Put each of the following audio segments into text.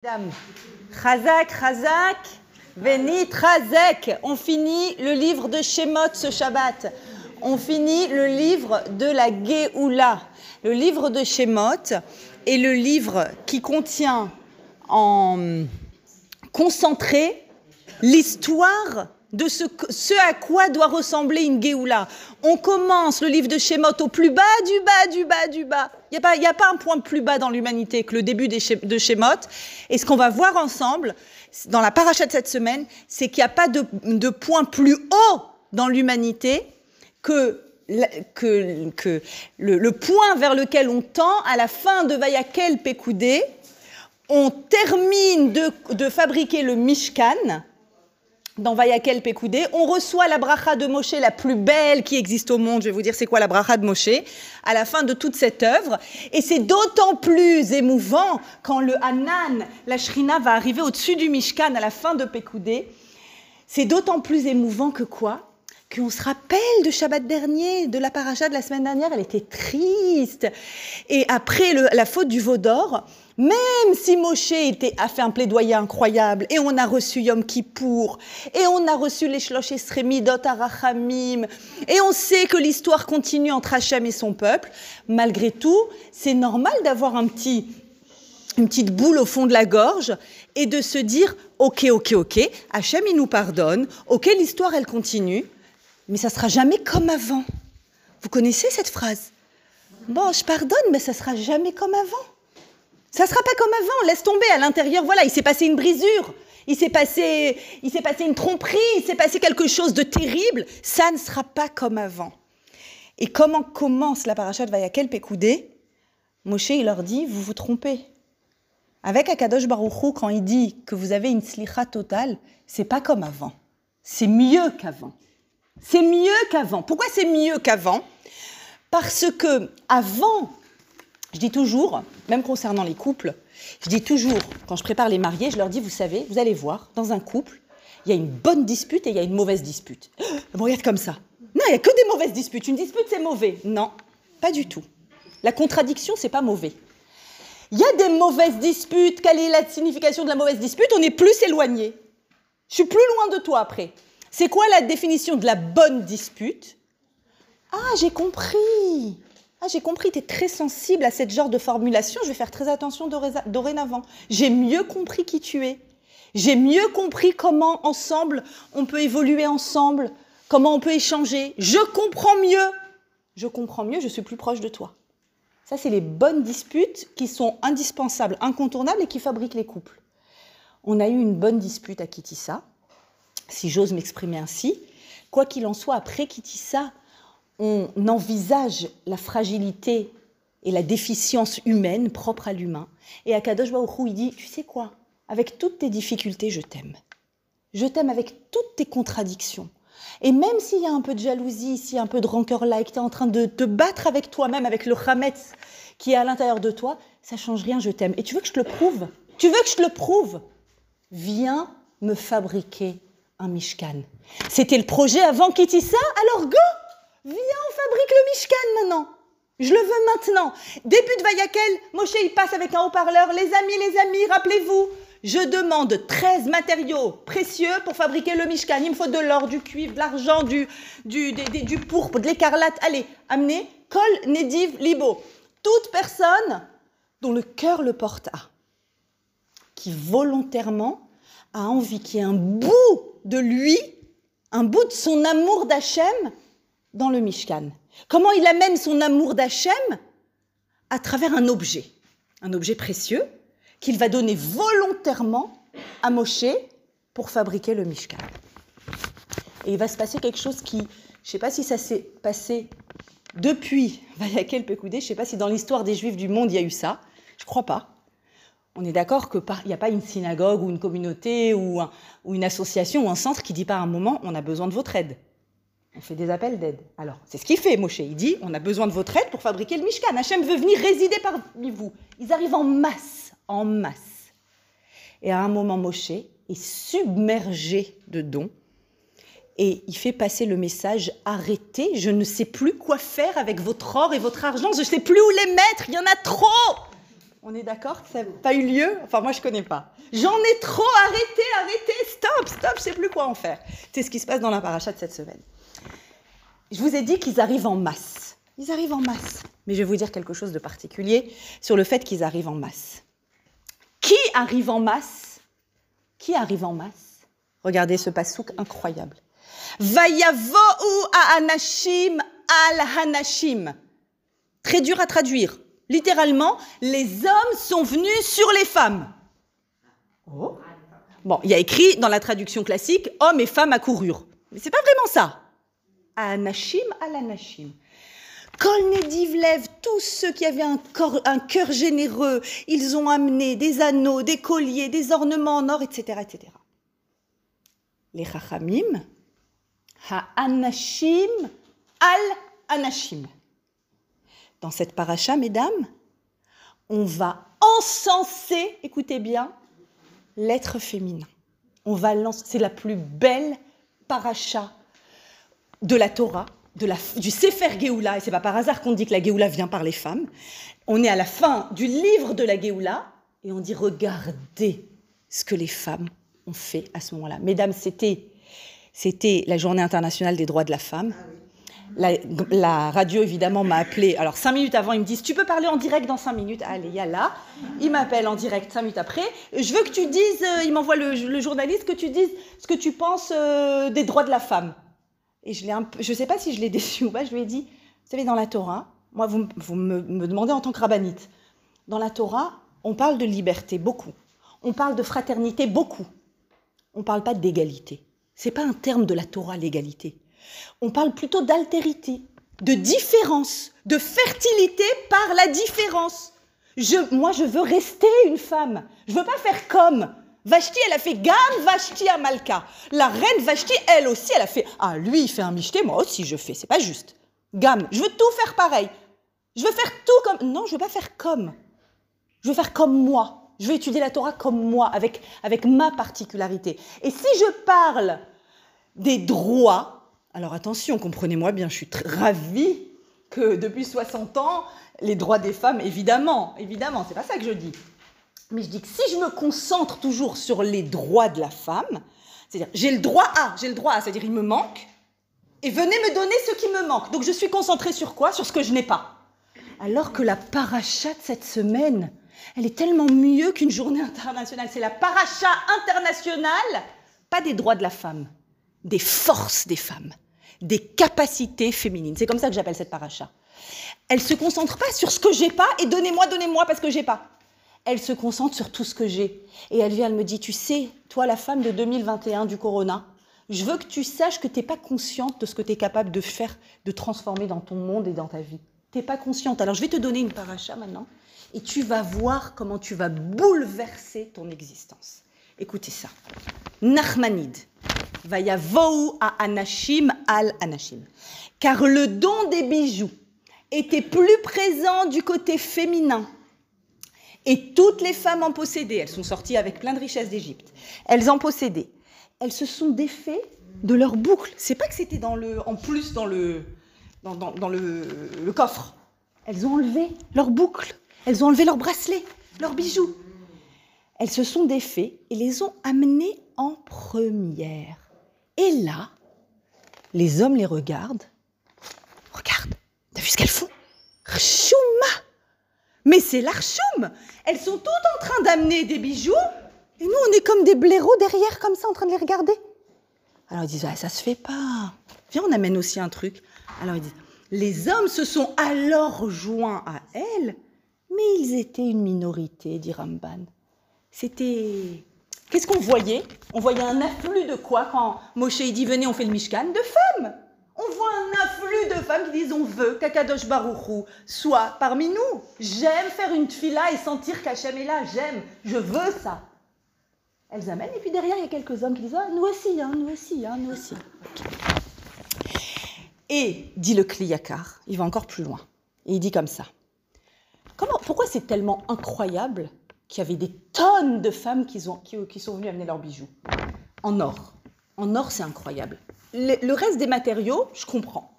Dame. Chazak, Chazak, Venit, Chazek. On finit le livre de Shemot ce Shabbat. On finit le livre de la Géoula. Le livre de Shemot est le livre qui contient en concentré l'histoire de ce, à quoi doit ressembler une Géoula. On commence le livre de Shemot au plus bas, du bas, du bas, du bas. Il n'y a, a, pas un point plus bas dans l'humanité que le début de Shemot. Et ce qu'on va voir ensemble dans la paracha de cette semaine, c'est qu'il n'y a pas de, point plus haut dans l'humanité que, le, point vers lequel on tend à la fin de Vayakel Pekoudé. On termine de fabriquer le Mishkan, dans Vayakel Pekoudé, on reçoit la bracha de Moshe la plus belle qui existe au monde. Je vais vous dire c'est quoi la bracha de Moshe à la fin de toute cette œuvre. Et c'est d'autant plus émouvant quand le Hanan, la Shrina, va arriver au-dessus du Mishkan à la fin de Pekoudé. C'est d'autant plus émouvant que quoi? Qu'on se rappelle de Shabbat dernier, de la paracha de la semaine dernière, elle était triste. Et après la faute du veau d'or, même si Moshe était, a fait un plaidoyer incroyable, et on a reçu Yom Kippour, et on a reçu les Shlosh Esremidot Arachamim, et on sait que l'histoire continue entre Hachem et son peuple, malgré tout, c'est normal d'avoir une petite boule au fond de la gorge, et de se dire, ok, ok, ok, Hachem il nous pardonne, ok, l'histoire elle continue, mais ça sera jamais comme avant. Vous connaissez cette phrase? Bon, je pardonne, mais ça sera jamais comme avant. Ça sera pas comme avant. Laisse tomber à l'intérieur. Voilà, il s'est passé une brisure. Il s'est passé, il s'est passé une tromperie. Il s'est passé quelque chose de terrible. Ça ne sera pas comme avant. Et comment commence la paracha de Vayakel Pekoudé? Moshe, il leur dit, vous vous trompez. Avec Akadosh Baruchou, quand il dit que vous avez une slicha totale, c'est pas comme avant. C'est mieux qu'avant. C'est mieux qu'avant. Pourquoi c'est mieux qu'avant? Parce que avant, je dis toujours, même concernant les couples, je dis toujours, quand je prépare les mariés, je leur dis, vous savez, vous allez voir, dans un couple, il y a une bonne dispute et il y a une mauvaise dispute. Vous regarde comme ça. Non, il n'y a que des mauvaises disputes. Une dispute, c'est mauvais. Non, pas du tout. La contradiction, c'est pas mauvais. Il y a des mauvaises disputes. Quelle est la signification de la mauvaise dispute? On est plus éloigné. Je suis plus loin de toi après. C'est quoi la définition de la bonne dispute? Ah, j'ai compris. Ah, j'ai compris, tu es très sensible à ce genre de formulation. Je vais faire très attention dorénavant. J'ai mieux compris qui tu es. J'ai mieux compris comment ensemble on peut évoluer ensemble, comment on peut échanger. Je comprends mieux. Je comprends mieux, je suis plus proche de toi. Ça, c'est les bonnes disputes qui sont indispensables, incontournables et qui fabriquent les couples. On a eu une bonne dispute à Kitissa si j'ose m'exprimer ainsi. Quoi qu'il en soit, après Kitissa, on envisage la fragilité et la déficience humaine propre à l'humain. Et à Baruch il dit, tu sais quoi Avec toutes tes difficultés, je t'aime. Je t'aime avec toutes tes contradictions. Et même s'il y a un peu de jalousie, s'il y a un peu de rancœur là, et que tu es en train de te battre avec toi-même, avec le chametz qui est à l'intérieur de toi, ça change rien, je t'aime. Et tu veux que je te le prouve? Tu veux que je te le prouve? Viens me fabriquer un Mishkan. C'était le projet avant Kitissa, alors go Viens, on fabrique le Mishkan maintenant. Je le veux maintenant. Début de Vayakel, Moshe il passe avec un haut-parleur. Les amis, les amis, rappelez-vous, je demande 13 matériaux précieux pour fabriquer le Mishkan. Il me faut de l'or, du cuivre, de l'argent, du, du, du, du, pourpre, de l'écarlate. Allez, amenez Kol, Nediv, Libo. Toute personne dont le cœur le porte à, qui volontairement a envie qu'il y ait un bout de lui, un bout de son amour d'Hachem dans le Mishkan. Comment il amène son amour d'Hachem À travers un objet, un objet précieux qu'il va donner volontairement à Moshe pour fabriquer le Mishkan. Et il va se passer quelque chose qui, je ne sais pas si ça s'est passé depuis Vayakel Pekoudé, je ne sais pas si dans l'histoire des Juifs du monde il y a eu ça, je ne crois pas. On est d'accord qu'il n'y a pas une synagogue ou une communauté ou, un, ou, une association ou un centre qui dit pas un moment on a besoin de votre aide. On fait des appels d'aide. Alors, c'est ce qu'il fait, Moshe. Il dit on a besoin de votre aide pour fabriquer le Mishkan. Hachem veut venir résider parmi vous. Ils arrivent en masse, en masse. Et à un moment, Moshe est submergé de dons et il fait passer le message arrêtez, je ne sais plus quoi faire avec votre or et votre argent, je ne sais plus où les mettre, il y en a trop On est d'accord que ça n'a pas eu lieu? Enfin, moi, je connais pas. J'en ai trop arrêté, arrêté, stop, stop, je sais plus quoi en faire. C'est ce qui se passe dans la paracha de cette semaine. Je vous ai dit qu'ils arrivent en masse. Ils arrivent en masse. Mais je vais vous dire quelque chose de particulier sur le fait qu'ils arrivent en masse. Qui arrive en masse? Qui arrive en masse? Regardez ce passouk incroyable. Vayavo'u anashim al hanashim. Très dur à traduire. Littéralement, les hommes sont venus sur les femmes. Oh. Bon, il y a écrit dans la traduction classique hommes et femmes accoururent. Mais c'est pas vraiment ça. Anashim al anashim. Kol Nedivlev, tous ceux qui avaient un, un cœur généreux, ils ont amené des anneaux, des colliers, des ornements en or, etc. etc. Les Chachamim, Ha-Anashim al-Anashim. Dans cette paracha, mesdames, on va encenser, écoutez bien, l'être féminin. On va c'est la plus belle paracha de la Torah, de la, du Sefer Geoula, et c'est pas par hasard qu'on dit que la Geoula vient par les femmes. On est à la fin du livre de la Geoula, et on dit regardez ce que les femmes ont fait à ce moment-là. Mesdames, c'était, c'était la journée internationale des droits de la femme. La, radio, évidemment, m'a appelé. Alors, cinq minutes avant, ils me disent Tu peux parler en direct dans cinq minutes Allez, là. Il m'appelle en direct cinq minutes après. Je veux que tu dises, euh, il m'envoie le, journaliste, que tu dises ce que tu penses euh, des droits de la femme. Et je ne sais pas si je l'ai déçu ou pas, je lui ai dit Vous savez, dans la Torah, moi, vous, vous me, me demandez en tant que rabbinite, dans la Torah, on parle de liberté, beaucoup. On parle de fraternité, beaucoup. On ne parle pas d'égalité. C'est pas un terme de la Torah, l'égalité. On parle plutôt d'altérité, de différence, de fertilité par la différence. Moi, je veux rester une femme. Je veux pas faire comme. Vashti, elle a fait Gam Vashti à Malka. La reine Vashti, elle aussi, elle a fait Ah, lui, il fait un michté, moi aussi, je fais. C'est pas juste. Gam, je veux tout faire pareil. Je veux faire tout comme. Non, je veux pas faire comme. Je veux faire comme moi. Je veux étudier la Torah comme moi, avec, avec ma particularité. Et si je parle des droits, alors attention, comprenez-moi bien, je suis ravie que depuis 60 ans, les droits des femmes, évidemment, évidemment, c'est pas ça que je dis. Mais je dis que si je me concentre toujours sur les droits de la femme, c'est-à-dire j'ai le droit à, j'ai le droit à, c'est-à-dire il me manque, et venez me donner ce qui me manque. Donc je suis concentrée sur quoi? Sur ce que je n'ai pas. Alors que la paracha de cette semaine, elle est tellement mieux qu'une journée internationale. C'est la paracha internationale, pas des droits de la femme, des forces des femmes des capacités féminines. C'est comme ça que j'appelle cette paracha. Elle se concentre pas sur ce que j'ai pas et donnez-moi, donnez-moi parce que j'ai pas. Elle se concentre sur tout ce que j'ai. Et elle vient, elle me dit, tu sais, toi la femme de 2021 du Corona, je veux que tu saches que tu n'es pas consciente de ce que tu es capable de faire, de transformer dans ton monde et dans ta vie. Tu n'es pas consciente. Alors je vais te donner une paracha maintenant et tu vas voir comment tu vas bouleverser ton existence. Écoutez ça. Nachmanide, Vayavou à Anashim al Anashim. Car le don des bijoux était plus présent du côté féminin. Et toutes les femmes en possédaient. Elles sont sorties avec plein de richesses d'Égypte. Elles en possédaient. Elles se sont défaites de leurs boucles. C'est pas que c'était dans le, en plus dans le, dans, dans, le, le coffre. Elles ont enlevé leurs boucles. Elles ont enlevé leurs bracelets, leurs bijoux. Elles se sont défaites et les ont amenés en première. Et là, les hommes les regardent. Regarde, t'as vu ce qu'elles font? Rchouma Mais c'est l'archoum Elles sont toutes en train d'amener des bijoux, et nous, on est comme des blaireaux derrière, comme ça, en train de les regarder. Alors ils disent, ah, ça se fait pas. Viens, on amène aussi un truc. Alors ils disent, les hommes se sont alors joints à elles, mais ils étaient une minorité, dit Ramban. C'était Qu'est-ce qu'on voyait? On voyait un afflux de quoi quand Moshe dit venez, on fait le Mishkan? De femmes On voit un afflux de femmes qui disent on veut qu'Akadosh Baruchou soit parmi nous. J'aime faire une tfila et sentir qu'Hachem est là. J'aime, je veux ça. Elles amènent et puis derrière il y a quelques hommes qui disent ah, nous aussi, hein, nous aussi, hein, nous aussi. Et dit le Kliyakar, il va encore plus loin. Il dit comme ça. Comment, pourquoi c'est tellement incroyable qu'il y avait des tonnes de femmes qui, ont, qui, sont venues amener leurs bijoux en or. En or, c'est incroyable. Le, reste des matériaux, je comprends.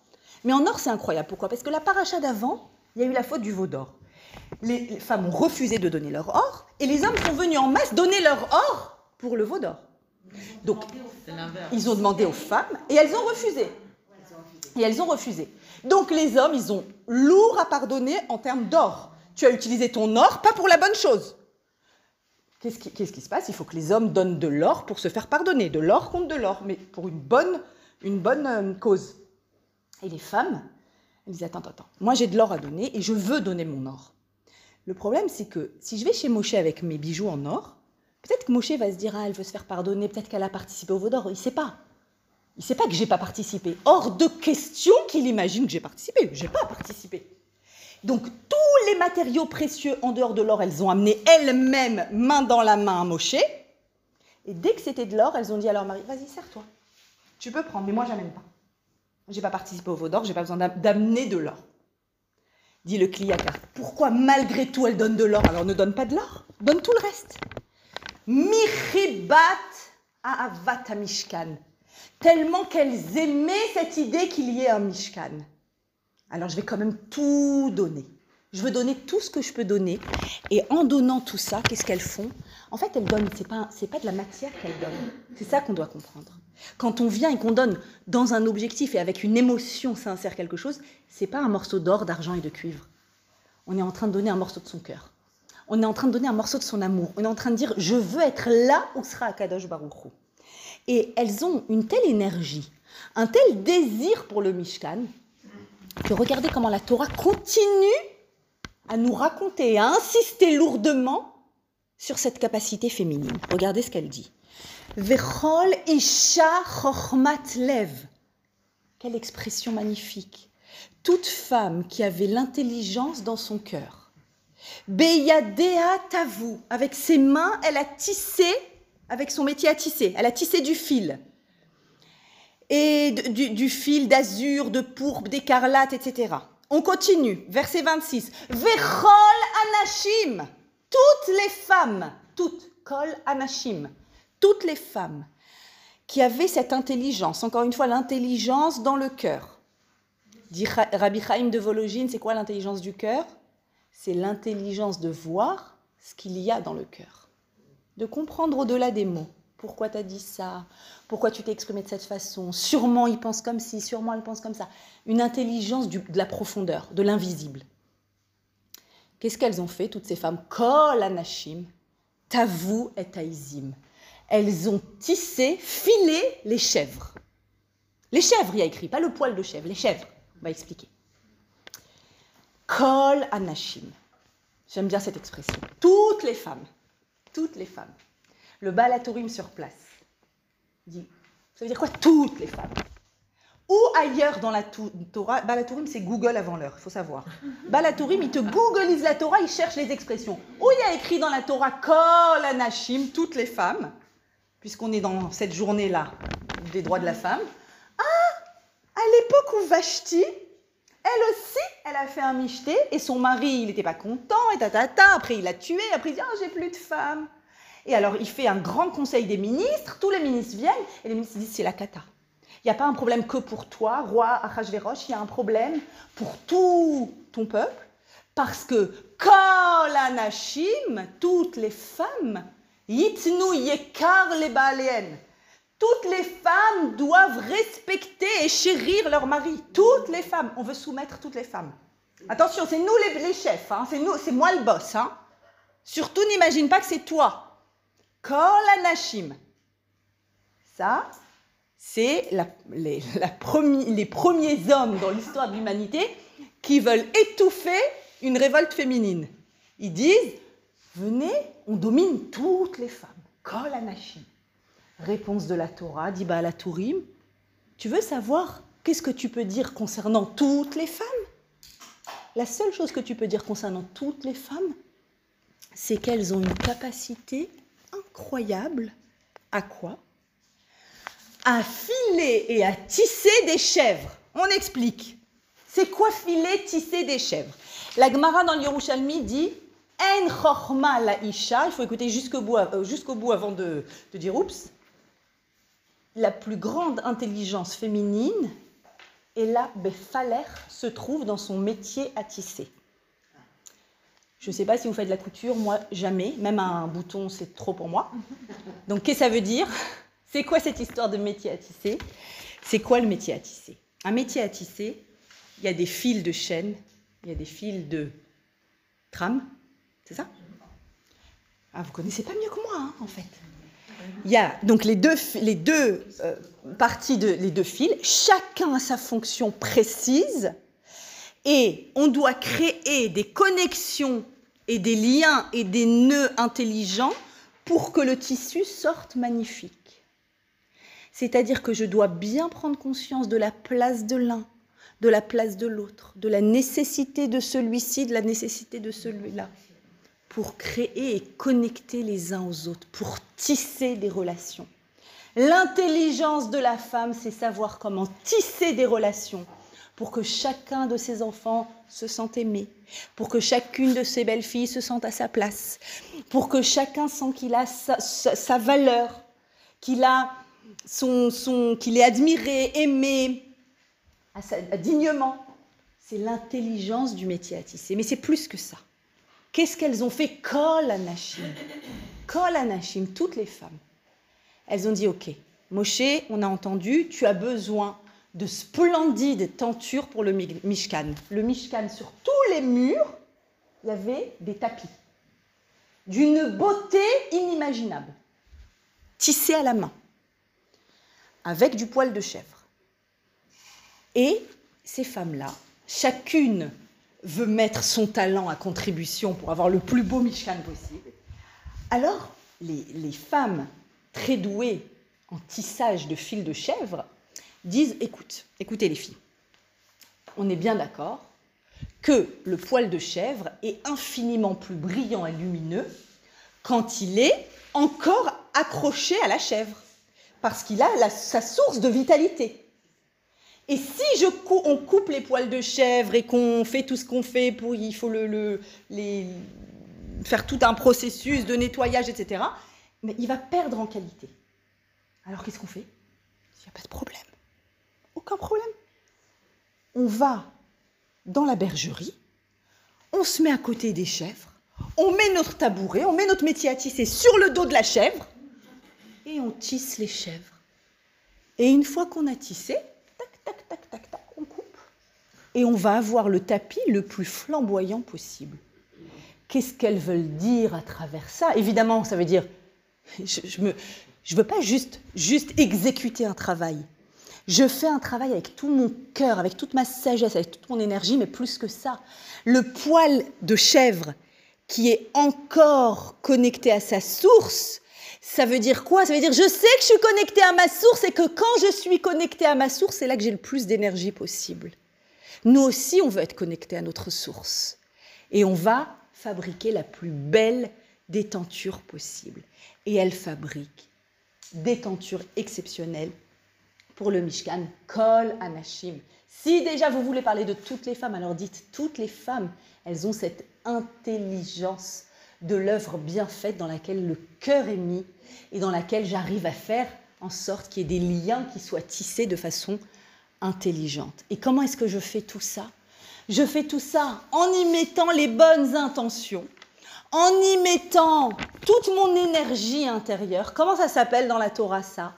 Mais en or, c'est incroyable. Pourquoi? Parce que la paracha d'avant, il y a eu la faute du veau d'or. les femmes ont refusé de donner leur or, et les hommes sont venus en masse donner leur or pour le veau d'or. Donc, ils ont demandé aux femmes, et elles ont refusé. Et elles ont refusé. Donc, les hommes, ils ont lourd à pardonner en termes d'or. Tu as utilisé ton or, pas pour la bonne chose. Qu'est-ce qui, se passe? Il faut que les hommes donnent de l'or pour se faire pardonner. De l'or contre de l'or, mais pour une bonne, une bonne euh, cause. Et les femmes, elles disent Attends, attends, moi j'ai de l'or à donner et je veux donner mon or. Le problème, c'est que si je vais chez Moshe avec mes bijoux en or, peut-être que Moshe va se dire Ah, elle veut se faire pardonner, peut-être qu'elle a participé au veau d'or. Il ne sait pas. Il ne sait pas que j'ai pas participé. Hors de question qu'il imagine que j'ai participé. Je n'ai pas participé. Donc tous les matériaux précieux en dehors de l'or, elles ont amené elles-mêmes, main dans la main, à Moshe. Et dès que c'était de l'or, elles ont dit à leur mari, vas-y, sers-toi. Tu peux prendre, mais moi, j'amène pas. J'ai pas participé au veau d'or, j'ai pas besoin d'amener de l'or. Dit le Kliyaka. Pourquoi malgré tout elles donnent de l'or Alors ne donne pas de l'or, donne tout le reste. Michibat avat mishkan. Tellement qu'elles aimaient cette idée qu'il y ait un mishkan. Alors je vais quand même tout donner. Je veux donner tout ce que je peux donner. Et en donnant tout ça, qu'est-ce qu'elles font? En fait, elles donnent, ce n'est pas, pas de la matière qu'elles donnent. C'est ça qu'on doit comprendre. Quand on vient et qu'on donne dans un objectif et avec une émotion sincère quelque chose, c'est pas un morceau d'or, d'argent et de cuivre. On est en train de donner un morceau de son cœur. On est en train de donner un morceau de son amour. On est en train de dire je veux être là où sera Akadosh Baruch Et elles ont une telle énergie, un tel désir pour le Mishkan, que regardez comment la Torah continue à nous raconter à insister lourdement sur cette capacité féminine. Regardez ce qu'elle dit. Vechol isha chochmat lev. Quelle expression magnifique. Toute femme qui avait l'intelligence dans son cœur. Beyadea tavu. Avec ses mains, elle a tissé, avec son métier à tisser, elle a tissé du fil et du, fil d'azur, de pourpre, d'écarlate, etc. On continue, verset 26. Vechol anashim, toutes les femmes, toutes, kol anashim, toutes les femmes qui avaient cette intelligence, encore une fois, l'intelligence dans le cœur. Dit Rabbi Chaim de Vologine, c'est quoi l'intelligence du cœur? C'est l'intelligence de voir ce qu'il y a dans le cœur, de comprendre au-delà des mots. Pourquoi tu as dit ça? Pourquoi tu t'es exprimé de cette façon? Sûrement il pense comme ci, sûrement elle pense comme ça. Une intelligence de la profondeur, de l'invisible. Qu'est-ce qu'elles ont fait, toutes ces femmes? Kol anashim, tavu et taizim. Elles ont tissé, filé les chèvres. Les chèvres, il y a écrit, pas le poil de chèvre, les chèvres. On va expliquer. Kol anashim. J'aime bien cette expression. Toutes les femmes. Toutes les femmes le Balatourim sur place. Ça veut dire quoi Toutes les femmes? Ou ailleurs dans la Torah, Balatourim c'est Google avant l'heure, il faut savoir. Balatourim, il te googleise la Torah, il cherche les expressions. Où il y a écrit dans la Torah Kol Anashim, toutes les femmes, puisqu'on est dans cette journée-là des droits de la femme. Ah, à l'époque où Vashti, elle aussi, elle a fait un michté et son mari, il n'était pas content et tatata. Après, il l'a tué. Après, il dit Ah, j'ai plus de femmes. Et alors, il fait un grand conseil des ministres, tous les ministres viennent, et les ministres disent c'est la cata. Il n'y a pas un problème que pour toi, roi Achashverosh, il y a un problème pour tout ton peuple, parce que Anashim, toutes les femmes, Yitnu Yekar les toutes les femmes doivent respecter et chérir leur mari. Toutes les femmes, on veut soumettre toutes les femmes. Attention, c'est nous les, chefs, hein. c'est moi le boss. Hein. Surtout, n'imagine pas que c'est toi. Kol Anashim. Ça, c'est les, premiers hommes dans l'histoire de l'humanité qui veulent étouffer une révolte féminine. Ils disent Venez, on domine toutes les femmes. Kol Anashim. Réponse de la Torah, dit la Tourim Tu veux savoir qu'est-ce que tu peux dire concernant toutes les femmes? La seule chose que tu peux dire concernant toutes les femmes, c'est qu'elles ont une capacité incroyable à quoi À filer et à tisser des chèvres. On explique. C'est quoi filer, tisser des chèvres? La Gemara dans l'Yerushalmi dit En chorma la isha. Il faut écouter jusqu'au bout, euh, bout avant de, de dire oups. La plus grande intelligence féminine, et là, Befaler se trouve dans son métier à tisser. Je ne sais pas si vous faites de la couture, moi jamais, même un bouton c'est trop pour moi. Donc qu'est-ce que ça veut dire? C'est quoi cette histoire de métier à tisser? C'est quoi le métier à tisser? Un métier à tisser, il y a des fils de chaîne, il y a des fils de trame, c'est ça? Ah, Vous connaissez pas mieux que moi, hein, en fait. Il y a donc les deux, les deux euh, parties, de, les deux fils, chacun a sa fonction précise, et on doit créer des connexions et des liens et des nœuds intelligents pour que le tissu sorte magnifique. C'est-à-dire que je dois bien prendre conscience de la place de l'un, de la place de l'autre, de la nécessité de celui-ci, de la nécessité de celui-là, pour créer et connecter les uns aux autres, pour tisser des relations. L'intelligence de la femme, c'est savoir comment tisser des relations pour que chacun de ses enfants se sente aimé, pour que chacune de ses belles-filles se sente à sa place, pour que chacun sente qu'il a sa, valeur, qu'il a son, son qu'il est admiré, aimé, dignement. C'est l'intelligence du métier à tisser. Mais c'est plus que ça. Qu'est-ce qu'elles ont fait Kol Anashim. Kol Anashim, toutes les femmes. Elles ont dit Ok, Moshe, on a entendu, tu as besoin de splendides tentures pour le Mishkan. Le Mishkan, sur tous les murs, il y avait des tapis d'une beauté inimaginable, tissés à la main, avec du poil de chèvre. Et ces femmes-là, chacune veut mettre son talent à contribution pour avoir le plus beau Mishkan possible. Alors, les, les femmes très douées en tissage de fil de chèvre disent écoute, écoutez les filles, on est bien d'accord que le poil de chèvre est infiniment plus brillant et lumineux quand il est encore accroché à la chèvre, parce qu'il a sa source de vitalité. Et si je on coupe les poils de chèvre et qu'on fait tout ce qu'on fait pour, il faut le, faire tout un processus de nettoyage, etc., mais il va perdre en qualité. Alors qu'est-ce qu'on fait? Il n'y a pas de problème. Aucun problème. On va dans la bergerie, on se met à côté des chèvres, on met notre tabouret, on met notre métier à tisser sur le dos de la chèvre et on tisse les chèvres. Et une fois qu'on a tissé, tac, tac, tac, tac, on coupe. Et on va avoir le tapis le plus flamboyant possible. Qu'est-ce qu'elles veulent dire à travers ça? Évidemment, ça veut dire, je ne je veux pas juste, juste exécuter un travail. Je fais un travail avec tout mon cœur, avec toute ma sagesse, avec toute mon énergie, mais plus que ça. Le poil de chèvre qui est encore connecté à sa source, ça veut dire quoi? Ça veut dire je sais que je suis connecté à ma source et que quand je suis connecté à ma source, c'est là que j'ai le plus d'énergie possible. Nous aussi, on veut être connecté à notre source. Et on va fabriquer la plus belle détenture possible. Et elle fabrique des tentures exceptionnelles pour le Mishkan, Kol Anashim. Si déjà vous voulez parler de toutes les femmes, alors dites toutes les femmes, elles ont cette intelligence de l'œuvre bien faite dans laquelle le cœur est mis et dans laquelle j'arrive à faire en sorte qu'il y ait des liens qui soient tissés de façon intelligente. Et comment est-ce que je fais tout ça? Je fais tout ça en y mettant les bonnes intentions, en y mettant toute mon énergie intérieure. Comment ça s'appelle dans la Torah ça?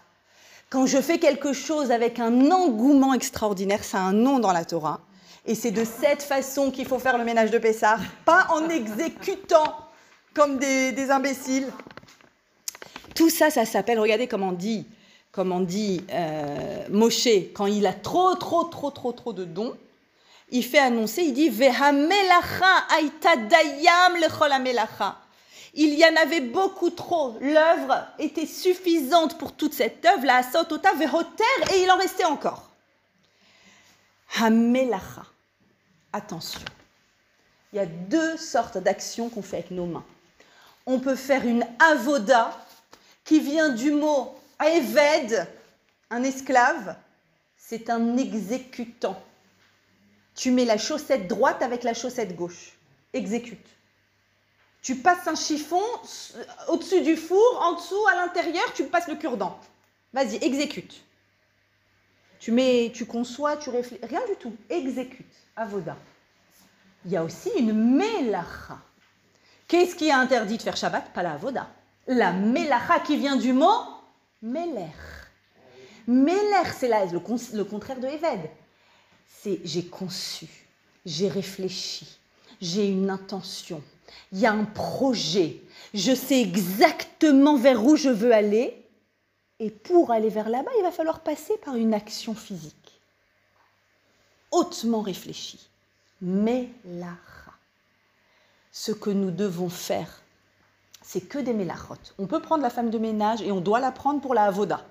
Quand je fais quelque chose avec un engouement extraordinaire, ça a un nom dans la Torah. Et c'est de cette façon qu'il faut faire le ménage de Pessah, pas en exécutant comme des, imbéciles. Tout ça, ça s'appelle, regardez comment dit, comment dit euh, Moshe, quand il a trop, trop, trop, trop, trop de dons, il fait annoncer, il dit Il y en avait beaucoup trop. L'œuvre était suffisante pour toute cette œuvre, la sotota vehoter, et il en restait encore. Hamelacha. Attention. Il y a deux sortes d'actions qu'on fait avec nos mains on peut faire une avoda qui vient du mot eved, un esclave, c'est un exécutant. Tu mets la chaussette droite avec la chaussette gauche. Exécute. Tu passes un chiffon au-dessus du four, en dessous, à l'intérieur, tu passes le cure-dent. Vas-y, exécute. Tu mets, tu conçois, tu réfléchis, rien du tout. Exécute. Avoda. Il y a aussi une melacha. Qu'est-ce qui est interdit de faire Shabbat? Pas la avoda. La melacha qui vient du mot meler. Meler, c'est le, le contraire de Eved. C'est j'ai conçu, j'ai réfléchi, j'ai une intention, il y a un projet, je sais exactement vers où je veux aller, et pour aller vers là-bas, il va falloir passer par une action physique, hautement réfléchie. Melacha. Ce que nous devons faire, c'est que des melachot. On peut prendre la femme de ménage et on doit la prendre pour la avoda.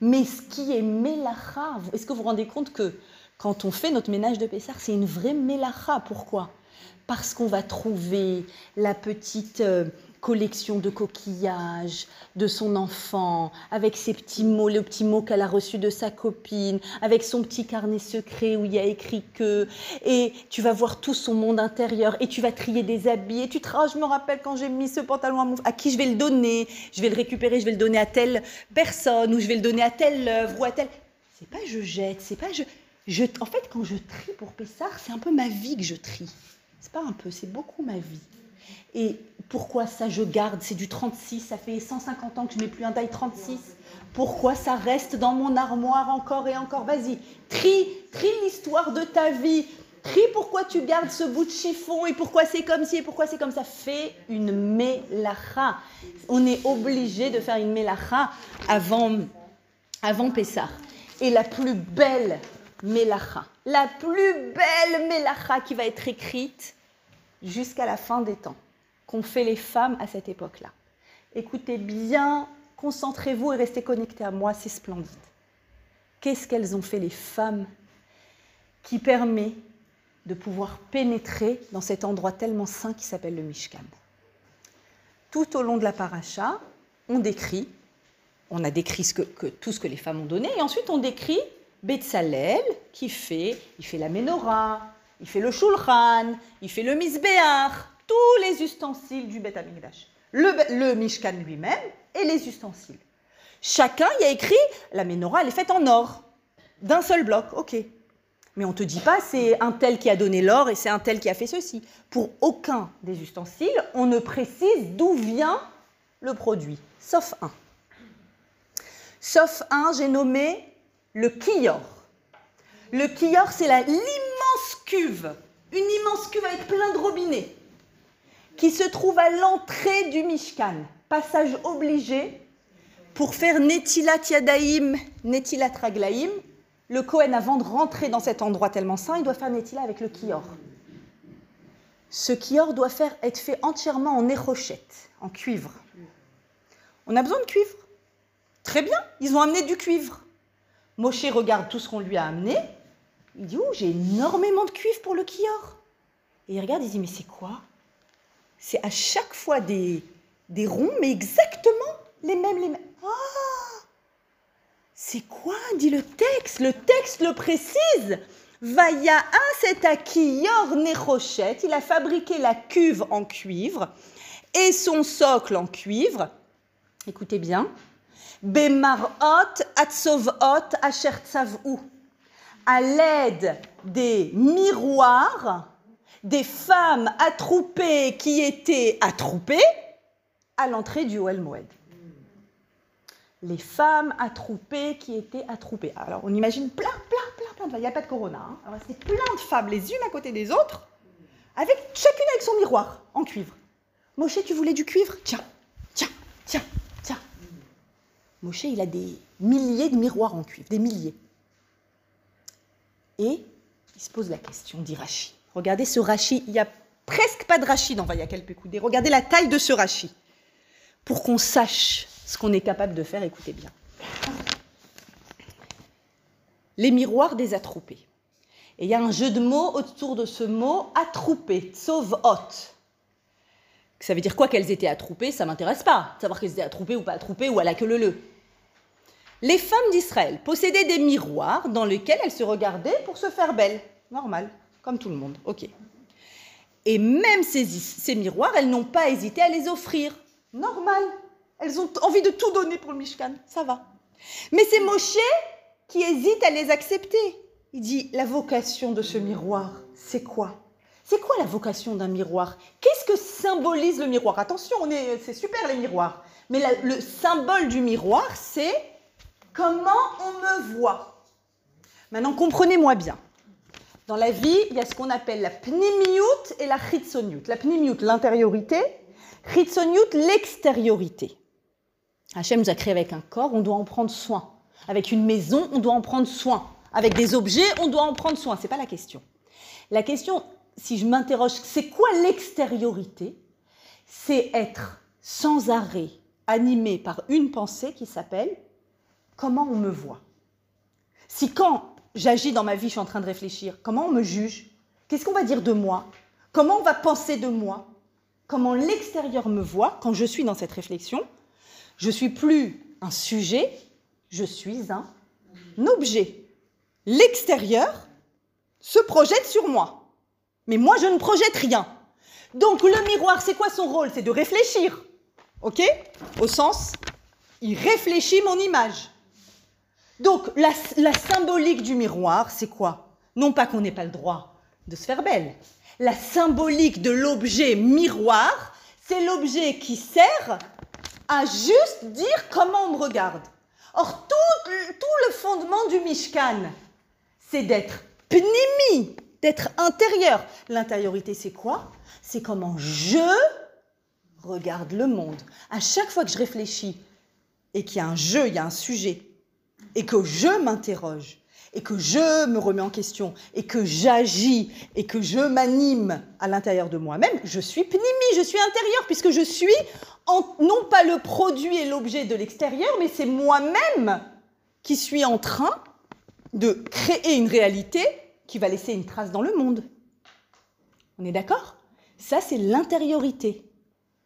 Mais ce qui est melacha, est-ce que vous vous rendez compte que quand on fait notre ménage de Pessah, c'est une vraie melacha Pourquoi? Parce qu'on va trouver la petite euh, collection de coquillages de son enfant, avec ses petits mots, le petit mot qu'elle a reçu de sa copine, avec son petit carnet secret où il y a écrit que, et tu vas voir tout son monde intérieur, et tu vas trier des habits, et tu te oh, je me rappelle quand j'ai mis ce pantalon à, mon, à qui je vais le donner, je vais le récupérer, je vais le donner à telle personne, ou je vais le donner à telle œuvre, ou à telle... C'est pas je jette, c'est pas je... je... En fait, quand je trie pour Pessard, c'est un peu ma vie que je trie. C'est pas un peu, c'est beaucoup ma vie. Et pourquoi ça je garde C'est du 36, ça fait 150 ans que je mets plus un taille 36. Pourquoi ça reste dans mon armoire encore et encore? Vas-y, trie, trie l'histoire de ta vie. Trie pourquoi tu gardes ce bout de chiffon et pourquoi c'est comme ci et pourquoi c'est comme ça. Fais une mélacha. On est obligé de faire une mélacha avant, avant Pessah. Et la plus belle mélacha, la plus belle mélacha qui va être écrite jusqu'à la fin des temps qu'ont fait les femmes à cette époque-là. Écoutez bien, concentrez-vous et restez connectés à moi, c'est splendide. Qu'est-ce qu'elles ont fait les femmes qui permet de pouvoir pénétrer dans cet endroit tellement saint qui s'appelle le Mishkan? Tout au long de la paracha, on décrit, on a décrit tout ce que les femmes ont donné, et ensuite on décrit Betzalel qui fait, il fait la menorah, il fait le shulchan, il fait le misbéach, tous les ustensiles du Beth Amikdash. Le, Mishkan lui-même et les ustensiles. Chacun y a écrit, la menorah, elle est faite en or, d'un seul bloc, ok. Mais on ne te dit pas c'est un tel qui a donné l'or et c'est un tel qui a fait ceci. Pour aucun des ustensiles, on ne précise d'où vient le produit, sauf un. Sauf un, j'ai nommé le kiyor. Le kiyor, c'est l'immense cuve, une immense cuve avec plein de robinets qui se trouve à l'entrée du Mishkan, passage obligé pour faire Netilat Yadaim, Netilat Raglaim. Le Kohen, avant de rentrer dans cet endroit tellement saint, il doit faire Netilat avec le Kior. Ce Kior doit faire, être fait entièrement en érochette, en cuivre. On a besoin de cuivre? Très bien, ils ont amené du cuivre. Moshe regarde tout ce qu'on lui a amené. Il dit, oh, j'ai énormément de cuivre pour le Kior. Et il regarde, il dit, mais c'est quoi? C'est à chaque fois des, des ronds, mais exactement les mêmes. Les mêmes. Ah C'est quoi dit le texte? Le texte le précise. Vaya c'est à Kiyor Nerochette. Il a fabriqué la cuve en cuivre et son socle en cuivre. Écoutez bien. Bemarot atzovot asher À l'aide des miroirs des femmes attroupées qui étaient attroupées à l'entrée du Oel Moed. Les femmes attroupées qui étaient attroupées. Alors on imagine plein, plein, plein, plein de femmes. Il n'y a pas de corona. Hein. c'est plein de femmes les unes à côté des autres, avec chacune avec son miroir en cuivre. Moshe, tu voulais du cuivre? Tiens, tiens, tiens. Moshe, il a des milliers de miroirs en cuivre, des milliers. Et il se pose la question, dit Rachid. Regardez ce rachis, il n'y a presque pas de rachis dans Vaya Pelpekoudé. Regardez la taille de ce rachis. Pour qu'on sache ce qu'on est capable de faire, écoutez bien. Les miroirs des attroupés. Et il y a un jeu de mots autour de ce mot attroupé, sauve hot. Ça veut dire quoi qu'elles étaient attroupées? Ça m'intéresse pas. Savoir qu'elles étaient attroupées ou pas attroupées ou à la queue le le. Les femmes d'Israël possédaient des miroirs dans lesquels elles se regardaient pour se faire belles. Normal comme tout le monde. Ok. Et même ces, miroirs, elles n'ont pas hésité à les offrir. Normal. Elles ont envie de tout donner pour le Mishkan. Ça va. Mais c'est Moshe qui hésite à les accepter. Il dit, la vocation de ce miroir, c'est quoi? C'est quoi la vocation d'un miroir? Qu'est-ce que symbolise le miroir? Attention, c'est super les miroirs. Mais le symbole du miroir, c'est comment on me voit? Maintenant, comprenez-moi bien. Dans la vie, il y a ce qu'on appelle la pnimiout et la chitsoniut. La pnimiout, l'intériorité, chitsoniut, l'extériorité. Hachem nous a créé avec un corps, on doit en prendre soin. Avec une maison, on doit en prendre soin. Avec des objets, on doit en prendre soin. Ce n'est pas la question. La question, si je m'interroge, c'est quoi l'extériorité? C'est être sans arrêt animé par une pensée qui s'appelle comment on me voit? Si quand j'agis dans ma vie, je suis en train de réfléchir, comment on me juge? Qu'est-ce qu'on va dire de moi? Comment on va penser de moi? Comment l'extérieur me voit quand je suis dans cette réflexion? Je suis plus un sujet, je suis un objet. L'extérieur se projette sur moi. Mais moi, je ne projette rien. Donc le miroir, c'est quoi son rôle? C'est de réfléchir. OK? Au sens, il réfléchit mon image. Donc la, symbolique du miroir, c'est quoi? Non pas qu'on n'ait pas le droit de se faire belle. La symbolique de l'objet miroir, c'est l'objet qui sert à juste dire comment on me regarde. Or, tout, le fondement du Mishkan, c'est d'être pnimi, d'être intérieur. L'intériorité, c'est quoi? C'est comment je regarde le monde. À chaque fois que je réfléchis et qu'il y a un jeu, il y a un sujet, et que je m'interroge, et que je me remets en question, et que j'agis, et que je m'anime à l'intérieur de moi-même, je suis pnimi, je suis intérieur, puisque je suis non pas le produit et l'objet de l'extérieur, mais c'est moi-même qui suis en train de créer une réalité qui va laisser une trace dans le monde. On est d'accord? Ça, c'est l'intériorité.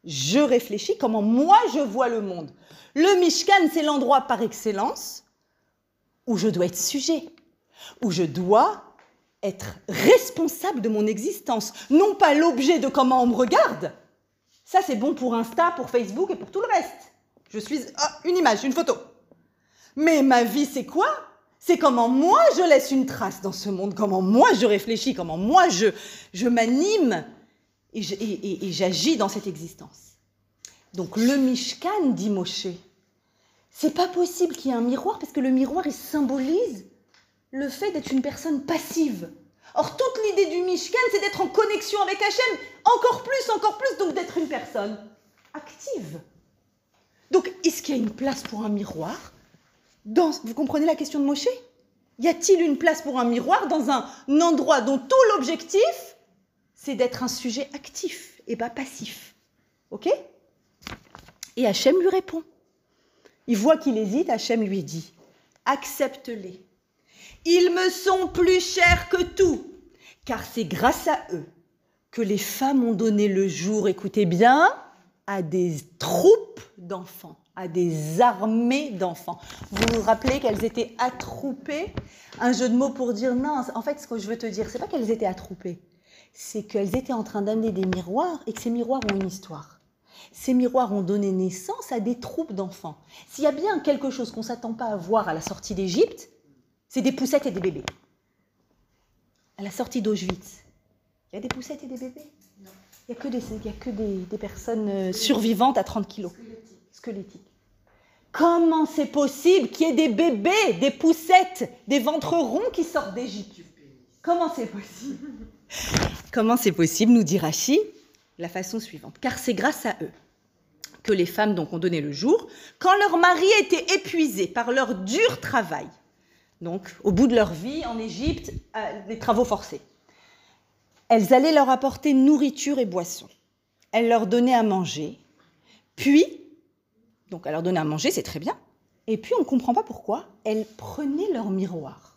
Je réfléchis comment moi je vois le monde. Le Mishkan, c'est l'endroit par excellence où je dois être sujet, où je dois être responsable de mon existence, non pas l'objet de comment on me regarde. Ça, c'est bon pour Insta, pour Facebook et pour tout le reste. Je suis ah, une image, une photo. Mais ma vie, c'est quoi? C'est comment moi je laisse une trace dans ce monde, comment moi je réfléchis, comment moi je, je m'anime et j'agis dans cette existence. Donc le Mishkan, dit Moshe, c'est pas possible qu'il y ait un miroir parce que le miroir, symbolise le fait d'être une personne passive. Or, toute l'idée du Mishkan, c'est d'être en connexion avec Hachem, encore plus, encore plus, donc d'être une personne active. Donc, est-ce qu'il y a une place pour un miroir dans, Vous comprenez la question de Moshe? Y a-t-il une place pour un miroir dans un endroit dont tout l'objectif, c'est d'être un sujet actif et pas passif? Ok? Et Hachem lui répond. Il voit qu'il hésite, Hachem lui dit Accepte-les. Ils me sont plus chers que tout, car c'est grâce à eux que les femmes ont donné le jour, écoutez bien, à des troupes d'enfants, à des armées d'enfants. Vous vous rappelez qu'elles étaient attroupées? Un jeu de mots pour dire non, en fait, ce que je veux te dire, c'est pas qu'elles étaient attroupées, c'est qu'elles étaient en train d'amener des miroirs et que ces miroirs ont une histoire. Ces miroirs ont donné naissance à des troupes d'enfants. S'il y a bien quelque chose qu'on ne s'attend pas à voir à la sortie d'Égypte, c'est des poussettes et des bébés. À la sortie d'Auschwitz, il y a des poussettes et des bébés? Il n'y a que, des, a que des, personnes euh, survivantes à 30 kilos. Squelettiques. Comment c'est possible qu'il y ait des bébés, des poussettes, des ventres ronds qui sortent d'Égypte? Comment c'est possible? Comment c'est possible, nous dit Rachid la façon suivante. Car c'est grâce à eux que les femmes donc ont donné le jour, quand leur mari était épuisé par leur dur travail, donc au bout de leur vie en Égypte, les euh, travaux forcés. Elles allaient leur apporter nourriture et boisson. Elles leur donnaient à manger. Puis, donc à leur donner à manger, c'est très bien. Et puis on ne comprend pas pourquoi, elles prenaient leur miroir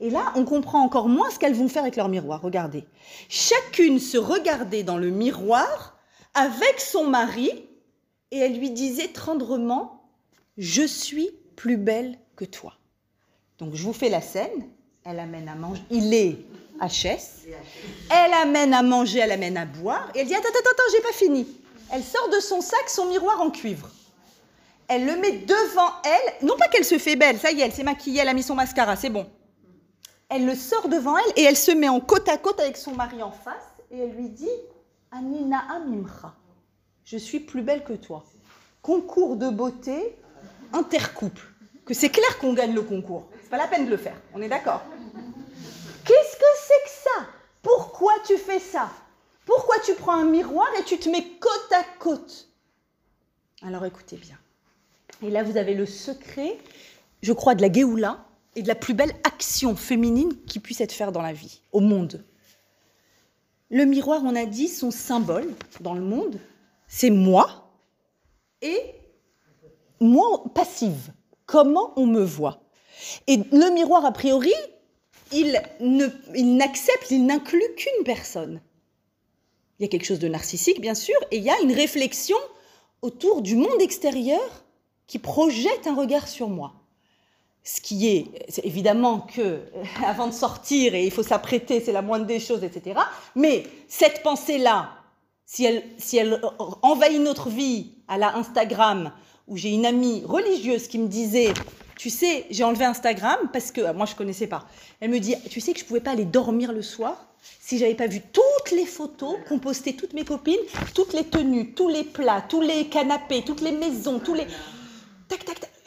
et là, on comprend encore moins ce qu'elles vont faire avec leur miroir. Regardez. Chacune se regardait dans le miroir avec son mari et elle lui disait tendrement Je suis plus belle que toi. Donc je vous fais la scène. Elle amène à manger. Il est HS. Elle amène à manger, elle amène à boire. Et elle dit Attends, attends, attends, j'ai pas fini. Elle sort de son sac son miroir en cuivre. Elle le met devant elle. Non pas qu'elle se fait belle, ça y est, elle s'est maquillée, elle a mis son mascara, c'est bon elle le sort devant elle et elle se met en côte à côte avec son mari en face et elle lui dit Anina Amimcha, je suis plus belle que toi. Concours de beauté intercouple. Que c'est clair qu'on gagne le concours. C'est pas la peine de le faire. On est d'accord Qu'est-ce que c'est que ça? Pourquoi tu fais ça? Pourquoi tu prends un miroir et tu te mets côte à côte? Alors écoutez bien. Et là, vous avez le secret, je crois, de la Géoula et de la plus belle action féminine qui puisse être faite dans la vie, au monde. Le miroir, on a dit, son symbole dans le monde, c'est moi et moi passive. Comment on me voit? Et le miroir, a priori, il n'accepte, il n'inclut qu'une personne. Il y a quelque chose de narcissique, bien sûr, et il y a une réflexion autour du monde extérieur qui projette un regard sur moi. Ce qui est, évidemment que avant de sortir et il faut s'apprêter, c'est la moindre des choses, etc. Mais cette pensée-là, si elle, si elle envahit notre vie à la Instagram, où j'ai une amie religieuse qui me disait tu sais, j'ai enlevé Instagram parce que moi je connaissais pas. Elle me dit, tu sais que je pouvais pas aller dormir le soir si j'avais pas vu toutes les photos qu'ont postées toutes mes copines, toutes les tenues, tous les plats, tous les canapés, toutes les maisons, tous les tac tac tac.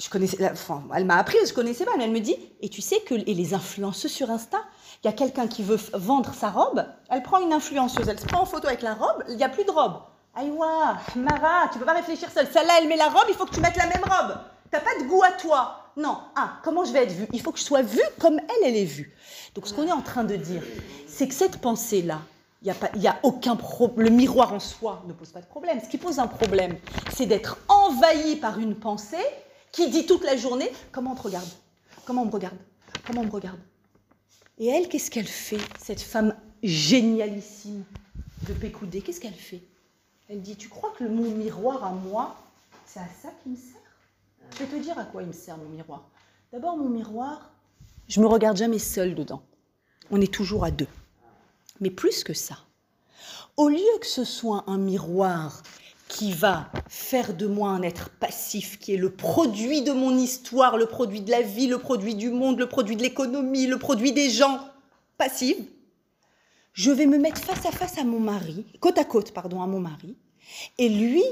Elle m'a appris, je connaissais pas, mais elle me dit, et tu sais que les influenceuses sur Insta, il y a quelqu'un qui veut vendre sa robe, elle prend une influenceuse, elle se prend en photo avec la robe, il n'y a plus de robe. Aïwa, Mara, tu peux pas réfléchir seule. Celle-là, elle met la robe, il faut que tu mettes la même robe. T'as pas de goût à toi. Non. Ah, comment je vais être vue? Il faut que je sois vue comme elle, elle est vue. Donc ce qu'on est en train de dire, c'est que cette pensée-là, il n'y a, aucun. Le miroir en soi ne pose pas de problème. Ce qui pose un problème, c'est d'être envahi par une pensée qui dit toute la journée comment on te regarde? Comment on me regarde? Comment on me regarde? Et elle, qu'est-ce qu'elle fait Cette femme génialissime de Pécoudé, qu'est-ce qu'elle fait? Elle dit Tu crois que mon miroir à moi, c'est à ça qu'il me sert? Je vais te dire à quoi il me sert mon miroir. D'abord, mon miroir, je me regarde jamais seule dedans. On est toujours à deux. Mais plus que ça, au lieu que ce soit un miroir qui va faire de moi un être passif, qui est le produit de mon histoire, le produit de la vie, le produit du monde, le produit de l'économie, le produit des gens passifs, je vais me mettre face à face à mon mari, côte à côte, pardon, à mon mari, et lui,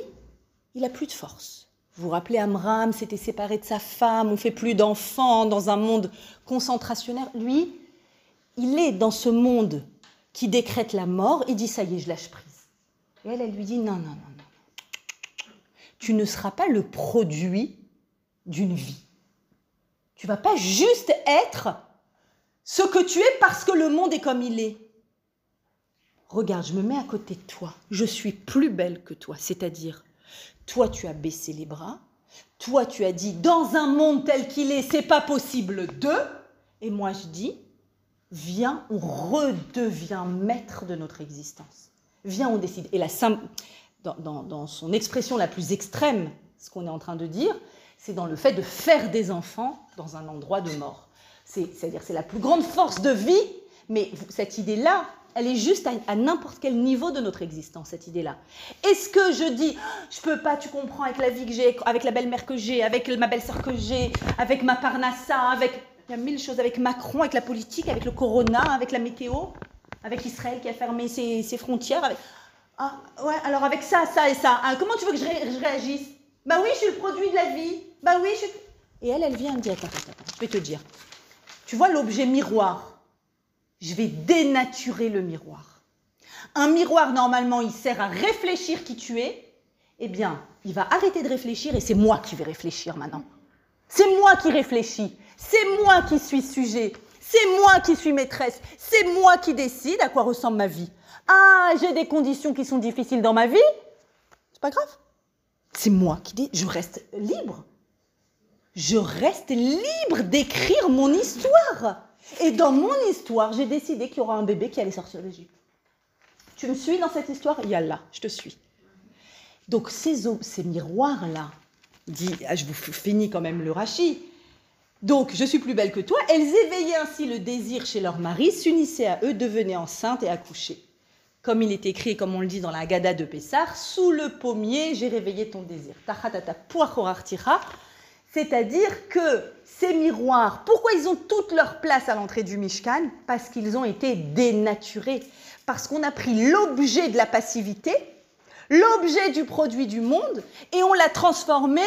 il a plus de force. Vous vous rappelez, Amram s'était séparé de sa femme, on fait plus d'enfants dans un monde concentrationnaire. Lui, il est dans ce monde qui décrète la mort, il dit ça y est, je lâche prise. Et elle, elle lui dit non, non, non. Tu ne seras pas le produit d'une vie. Tu vas pas juste être ce que tu es parce que le monde est comme il est. Regarde, je me mets à côté de toi. Je suis plus belle que toi, c'est-à-dire toi, tu as baissé les bras. Toi, tu as dit, dans un monde tel qu'il est, c'est pas possible de. Et moi, je dis, viens, on redevient maître de notre existence. Viens, on décide. Et la dans, son expression la plus extrême, ce qu'on est en train de dire, c'est dans le fait de faire des enfants dans un endroit de mort. C'est-à-dire, c'est la plus grande force de vie, mais cette idée-là, elle est juste à, n'importe quel niveau de notre existence, cette idée-là. Est-ce que je dis, je peux pas, tu comprends, avec la vie que j'ai, avec la belle-mère que j'ai, avec ma belle-sœur que j'ai, avec ma parnassa, avec... Il y a mille choses, avec Macron, avec la politique, avec le corona, avec la météo, avec Israël qui a fermé ses, frontières. Avec... Ah, ouais, alors avec ça, ça et ça. Ah, comment tu veux que je, réagisse? Bah oui, je suis le produit de la vie. Bah oui, je suis... Et elle, elle vient me dire, attends, attends, attends, je vais te dire. Tu vois l'objet miroir? Je vais dénaturer le miroir. Un miroir, normalement, il sert à réfléchir qui tu es. Eh bien, il va arrêter de réfléchir et c'est moi qui vais réfléchir maintenant. C'est moi qui réfléchis. C'est moi qui suis sujet. C'est moi qui suis maîtresse. C'est moi qui décide à quoi ressemble ma vie. Ah, j'ai des conditions qui sont difficiles dans ma vie. C'est pas grave. C'est moi qui dis, je reste libre. Je reste libre d'écrire mon histoire. Et dans mon histoire, j'ai décidé qu'il y aura un bébé qui allait sortir d'Égypte. Tu me suis dans cette histoire? Yallah, je te suis. Donc ces, ces miroirs-là, dit, ah, je vous finis quand même le rachis. Donc, je suis plus belle que toi. Elles éveillaient ainsi le désir chez leur mari, s'unissaient à eux, devenaient enceintes et accouchaient. Comme il est écrit, comme on le dit dans la Gada de Pessar, sous le pommier, j'ai réveillé ton désir. C'est-à-dire que ces miroirs, pourquoi ils ont toute leur place à l'entrée du Mishkan? Parce qu'ils ont été dénaturés. Parce qu'on a pris l'objet de la passivité, l'objet du produit du monde, et on l'a transformé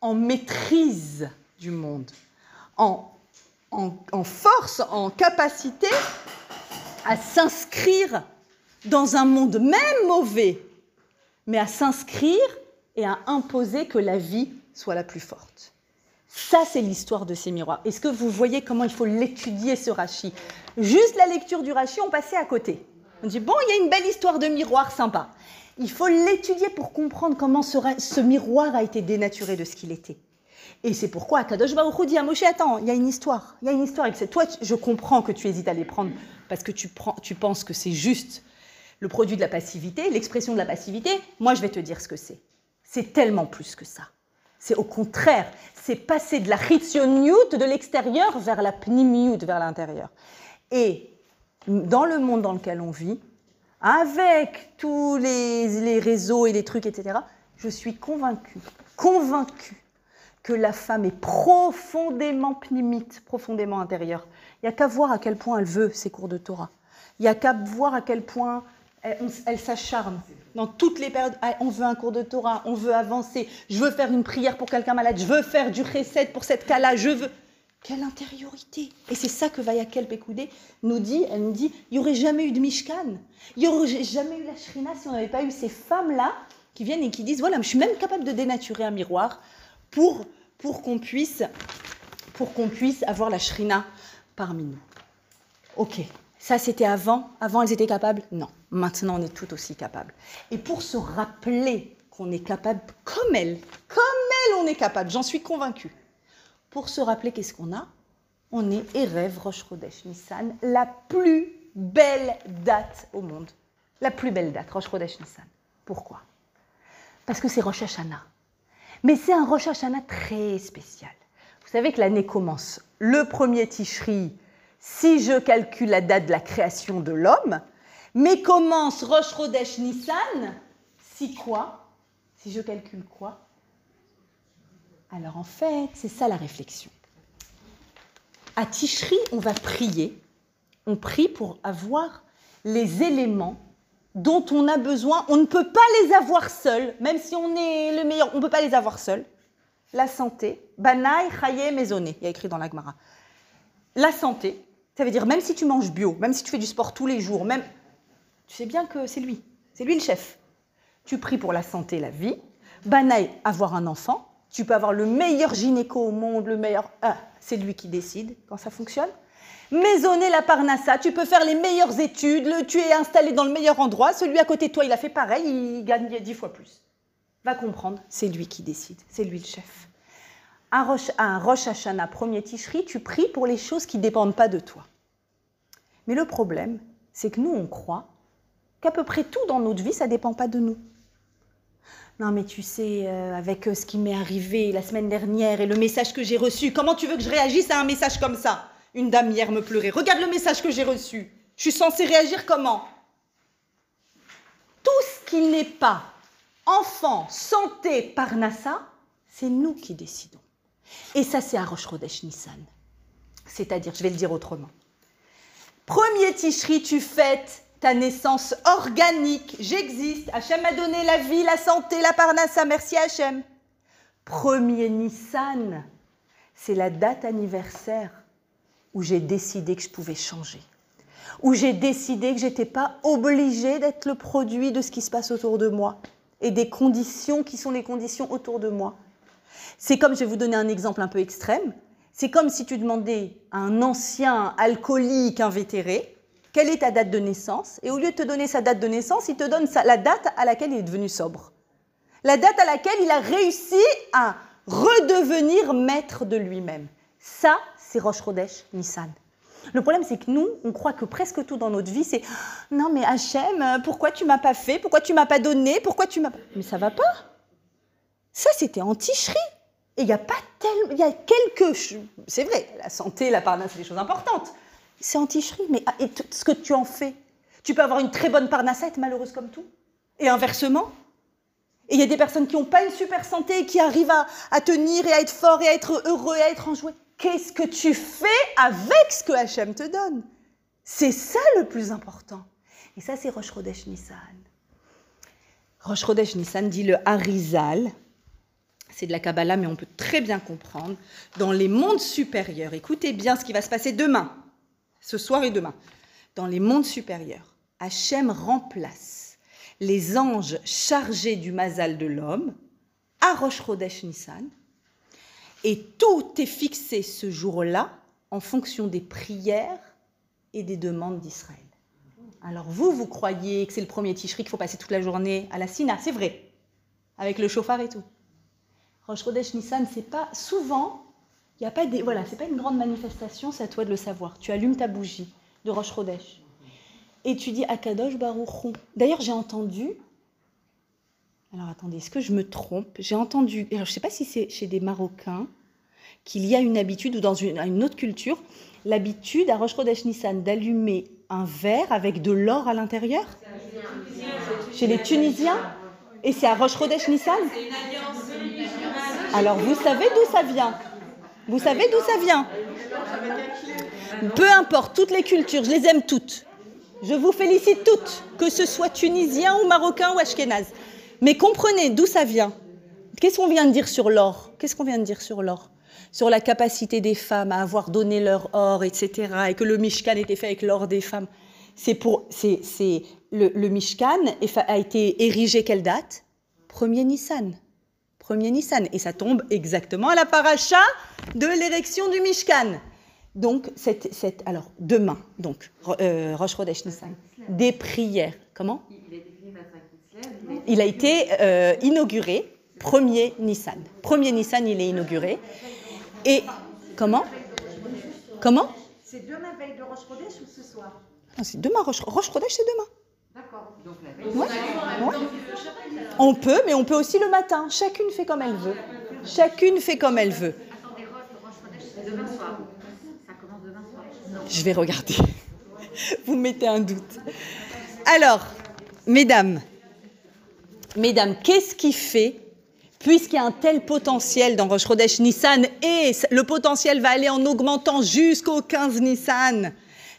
en maîtrise du monde, en, en force, en capacité à s'inscrire dans un monde même mauvais, mais à s'inscrire et à imposer que la vie soit la plus forte. Ça, c'est l'histoire de ces miroirs. Est-ce que vous voyez comment il faut l'étudier, ce Rachi? Juste la lecture du Rachi, on passait à côté. On dit, bon, il y a une belle histoire de miroir sympa. Il faut l'étudier pour comprendre comment ce, miroir a été dénaturé de ce qu'il était. Et c'est pourquoi Kadosh Baruch dit à Moshe, attends, il y a une histoire. Il y a une histoire. Et toi, je comprends que tu hésites à les prendre parce que tu penses que c'est juste le produit de la passivité, l'expression de la passivité. Moi, je vais te dire ce que c'est. C'est tellement plus que ça. C'est au contraire, c'est passer de la chitsioniout de l'extérieur vers la pnimiout, vers l'intérieur. Et dans le monde dans lequel on vit, avec tous les, les, réseaux et les trucs, etc., je suis convaincue, convaincue que la femme est profondément pnimite, profondément intérieure. Il n'y a qu'à voir à quel point elle veut ses cours de Torah. Il n'y a qu'à voir à quel point elle, s'acharne dans toutes les périodes. Ah, on veut un cours de Torah, on veut avancer, je veux faire une prière pour quelqu'un malade, je veux faire du recette pour cette cas-là, je veux. Quelle intériorité Et c'est ça que Vayakel Pekoudé nous dit. Elle nous dit il n'y aurait jamais eu de Mishkan, il n'y aurait jamais eu la Shrina si on n'avait pas eu ces femmes-là qui viennent et qui disent voilà, je suis même capable de dénaturer un miroir pour, pour qu'on puisse, pour qu'on puisse avoir la Shrina parmi nous. Ok, ça, c'était avant. Avant, elles étaient capables? Non. Maintenant, on est tout aussi capables. Et pour se rappeler qu'on est capable, comme elles, comme elles, on est capable, j'en suis convaincue. Pour se rappeler qu'est-ce qu'on a? On est Erev Rosh Chodesh Nissan, la plus belle date au monde. La plus belle date, Rosh Chodesh Nissan. Pourquoi? Parce que c'est Rosh Hashanah. Mais c'est un Rosh Hashanah très spécial. Vous savez que l'année commence le premier Tishri si je calcule la date de la création de l'homme, mais commence Rosh Chodesh Nissan, si quoi Si je calcule quoi Alors en fait, c'est ça la réflexion. À Tishri, on va prier. On prie pour avoir les éléments dont on a besoin. On ne peut pas les avoir seuls, même si on est le meilleur, on ne peut pas les avoir seuls. La santé, Banaï, Chaye, Maisonné, il y a écrit dans l'Agmara. La santé, ça veut dire même si tu manges bio, même si tu fais du sport tous les jours, même tu sais bien que c'est lui, c'est lui le chef. Tu pries pour la santé, la vie. Banaï, avoir un enfant. Tu peux avoir le meilleur gynéco au monde, le meilleur. Ah, c'est lui qui décide quand ça fonctionne. Maisonner la parnassa, tu peux faire les meilleures études, tu es installé dans le meilleur endroit, celui à côté de toi, il a fait pareil, il gagne dix fois plus. Va comprendre, c'est lui qui décide, c'est lui le chef Rosh, un Rosh Hashanah, premier Tishri, tu pries pour les choses qui ne dépendent pas de toi. Mais le problème, c'est que nous, on croit qu'à peu près tout dans notre vie, ça ne dépend pas de nous. Non, mais tu sais, euh, avec euh, ce qui m'est arrivé la semaine dernière et le message que j'ai reçu, comment tu veux que je réagisse à un message comme ça? Une dame hier me pleurait. Regarde le message que j'ai reçu. Je suis censée réagir comment? Tout ce qui n'est pas enfant, santé, parnassa, c'est nous qui décidons. Et ça, c'est à Rosh Nissan. C'est-à-dire, je vais le dire autrement. Premier Tishri, tu fêtes ta naissance organique. J'existe. Hachem m'a donné la vie, la santé, la parnassa. Merci Hachem. Premier Nissan, c'est la date anniversaire où j'ai décidé que je pouvais changer. Où j'ai décidé que je n'étais pas obligée d'être le produit de ce qui se passe autour de moi et des conditions qui sont les conditions autour de moi. C'est comme, je vais vous donner un exemple un peu extrême, c'est comme si tu demandais à un ancien alcoolique invétéré quelle est ta date de naissance, et au lieu de te donner sa date de naissance, il te donne la date à laquelle il est devenu sobre. La date à laquelle il a réussi à redevenir maître de lui-même. Ça, c'est Roche Rodesh Nissan. Le problème, c'est que nous, on croit que presque tout dans notre vie, c'est non, mais Hachem, pourquoi tu m'as pas fait? Pourquoi tu m'as pas donné? Pourquoi tu m'as Mais ça va pas. Ça, c'était anti-chri. Et il n'y a pas tellement. Il y a quelques. C'est vrai, la santé, la parnasse, c'est des choses importantes. C'est anti-chri, mais ah, et ce que tu en fais Tu peux avoir une très bonne parnasse être malheureuse comme tout. Et inversement. Et il y a des personnes qui n'ont pas une super santé et qui arrivent à, tenir et à être fort et à être heureux et à être enjoué. Qu'est-ce que tu fais avec ce que Hachem te donne? C'est ça le plus important. Et ça, c'est Rosh Chodesh Nissan. Rosh Chodesh Nissan dit le Harizal. C'est de la Kabbalah, mais on peut très bien comprendre. Dans les mondes supérieurs, écoutez bien ce qui va se passer demain, ce soir et demain. Dans les mondes supérieurs, Hachem remplace les anges chargés du mazal de l'homme à Rosh Nissan. Et tout est fixé ce jour-là en fonction des prières et des demandes d'Israël. Alors vous, vous croyez que c'est le premier ticherie qu'il faut passer toute la journée à la Sina, c'est vrai, avec le chauffard et tout. Rosh Chodesh Nissan, c'est pas souvent, il y a pas des, voilà, c'est pas une grande manifestation, c'est à toi de le savoir. Tu allumes ta bougie de Rosh Chodesh et tu dis Akadosh Baruch D'ailleurs, j'ai entendu. Alors attendez, est-ce que je me trompe? J'ai entendu, alors, je ne sais pas si c'est chez des Marocains, qu'il y a une habitude ou dans une, une autre culture, l'habitude à Rosh Chodesh Nissan d'allumer un verre avec de l'or à l'intérieur? Chez les Tunisiens? Et c'est à Roche Nissan? Alors vous savez d'où ça vient Vous savez d'où ça vient Peu importe, toutes les cultures, je les aime toutes. Je vous félicite toutes, que ce soit tunisien ou marocain ou ashkénaze. Mais comprenez d'où ça vient. Qu'est-ce qu'on vient de dire sur l'or? Qu'est-ce qu'on vient de dire sur l'or? Sur la capacité des femmes à avoir donné leur or, etc., et que le Mishkan était fait avec l'or des femmes. C'est pour, c'est, le, le, Mishkan a été érigé quelle date? Premier Nissan. Premier Nissan. Et ça tombe exactement à la paracha de l'érection du Mishkan. Donc, cette, cette, alors, demain, donc, euh, Rosh Chodesh Nissan, des prières. Comment? Il a été euh, inauguré, premier Nissan. Premier Nissan, il est inauguré. Et comment? Comment? C'est demain veille de Roche Chodesh ou ce soir? C'est demain. Chodesh, c'est demain. D'accord. Donc la veille. Ouais. Ouais. On peut, mais on peut aussi le matin. Chacune fait comme elle veut. Chacune fait comme elle veut. Je vais regarder. Vous me mettez un doute. Alors, mesdames, mesdames, qu'est-ce qui fait puisqu'il y a un tel potentiel dans Rosh Nissan, et le potentiel va aller en augmentant jusqu'au 15 Nissan,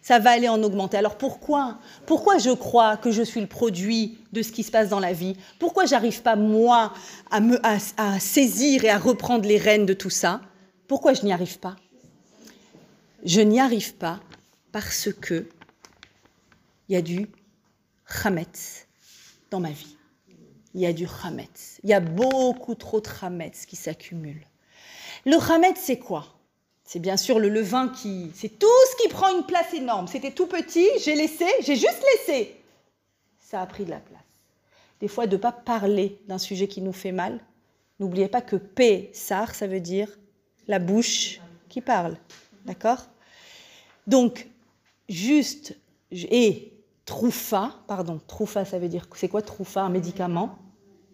ça va aller en augmenter. Alors pourquoi Pourquoi je crois que je suis le produit de ce qui se passe dans la vie? Pourquoi j'arrive pas, moi, à, me, à, saisir et à reprendre les rênes de tout ça? Pourquoi je n'y arrive pas? Je n'y arrive pas parce que il y a du chametz dans ma vie il y a du chametz. Il y a beaucoup trop de chametz qui s'accumule. Le chametz, c'est quoi? C'est bien sûr le levain qui... C'est tout ce qui prend une place énorme. C'était tout petit, j'ai laissé, j'ai juste laissé. Ça a pris de la place. Des fois, de ne pas parler d'un sujet qui nous fait mal. N'oubliez pas que P, sar, ça veut dire la bouche qui parle. D'accord? Donc, juste, et troufa, pardon, troufa, ça veut dire, c'est quoi troufa, un médicament?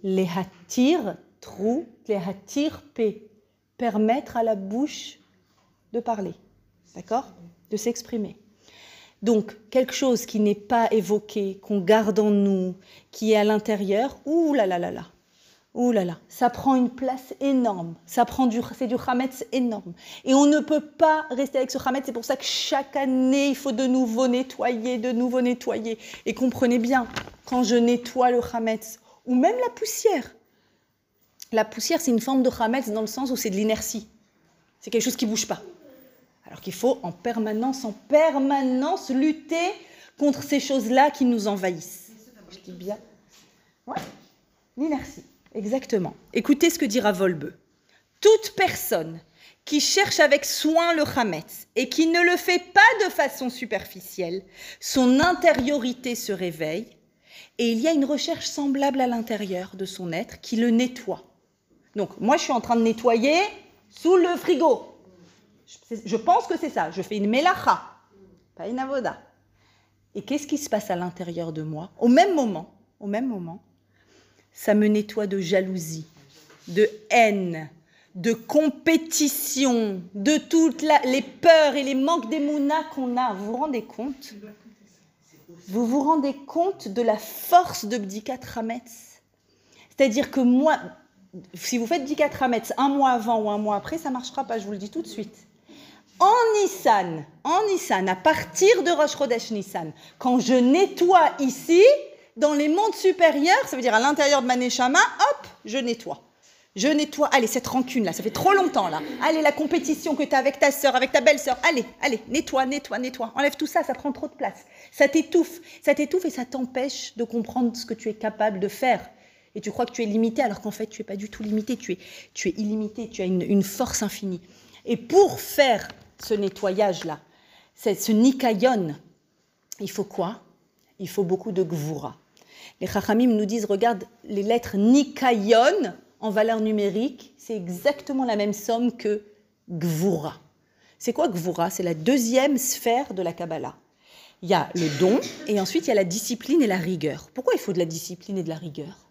Les hatir, trou, les hatir, p, permettre à la bouche de parler, d'accord? De s'exprimer. Donc, quelque chose qui n'est pas évoqué, qu'on garde en nous, qui est à l'intérieur, ouh là là là là, Ouh là là, ça prend une place énorme. Ça prend du, c'est du chametz énorme. Et on ne peut pas rester avec ce chametz. C'est pour ça que chaque année, il faut de nouveau nettoyer, de nouveau nettoyer. Et comprenez bien, quand je nettoie le chametz, ou même la poussière, la poussière, c'est une forme de chametz dans le sens où c'est de l'inertie. C'est quelque chose qui bouge pas. Alors qu'il faut en permanence, en permanence lutter contre ces choses-là qui nous envahissent. Je dis bien. Ouais, l'inertie. Exactement. Écoutez ce que dira Volbe. Toute personne qui cherche avec soin le Hametz et qui ne le fait pas de façon superficielle, son intériorité se réveille et il y a une recherche semblable à l'intérieur de son être qui le nettoie. Donc, moi, je suis en train de nettoyer sous le frigo. Je pense que c'est ça. Je fais une melacha, pas une avoda. Et qu'est-ce qui se passe à l'intérieur de moi? Au même moment, au même moment, ça me nettoie de jalousie, de haine, de compétition, de toutes les peurs et les manques d'émouna qu'on a. Vous vous rendez compte? Vous vous rendez compte de la force de Bdikat Hametz C'est-à-dire que moi, si vous faites 10 Hametz un mois avant ou un mois après, ça ne marchera pas, je vous le dis tout de suite. En Nissan, en Nissan, à partir de Rosh Chodesh Nissan, quand je nettoie ici, dans les mondes supérieurs, ça veut dire à l'intérieur de ma neshama, hop, je nettoie. Je nettoie. Allez, cette rancune là, ça fait trop longtemps là. Allez, la compétition que tu as avec ta sœur, avec ta belle-sœur. Allez, allez, nettoie, nettoie, nettoie. Enlève tout ça, ça prend trop de place. Ça t'étouffe. Ça t'étouffe et ça t'empêche de comprendre ce que tu es capable de faire. Et tu crois que tu es limité alors qu'en fait, tu es pas du tout limité. Tu es, tu es illimité. Tu as une force infinie. Et pour faire ce nettoyage là, ce nikayon, il faut quoi? Il faut beaucoup de gvura. Les chachamim nous disent, regarde, les lettres nikayon, en valeur numérique, c'est exactement la même somme que Gvura. C'est quoi Gvura? C'est la deuxième sphère de la Kabbalah. Il y a le don et ensuite il y a la discipline et la rigueur. Pourquoi il faut de la discipline et de la rigueur?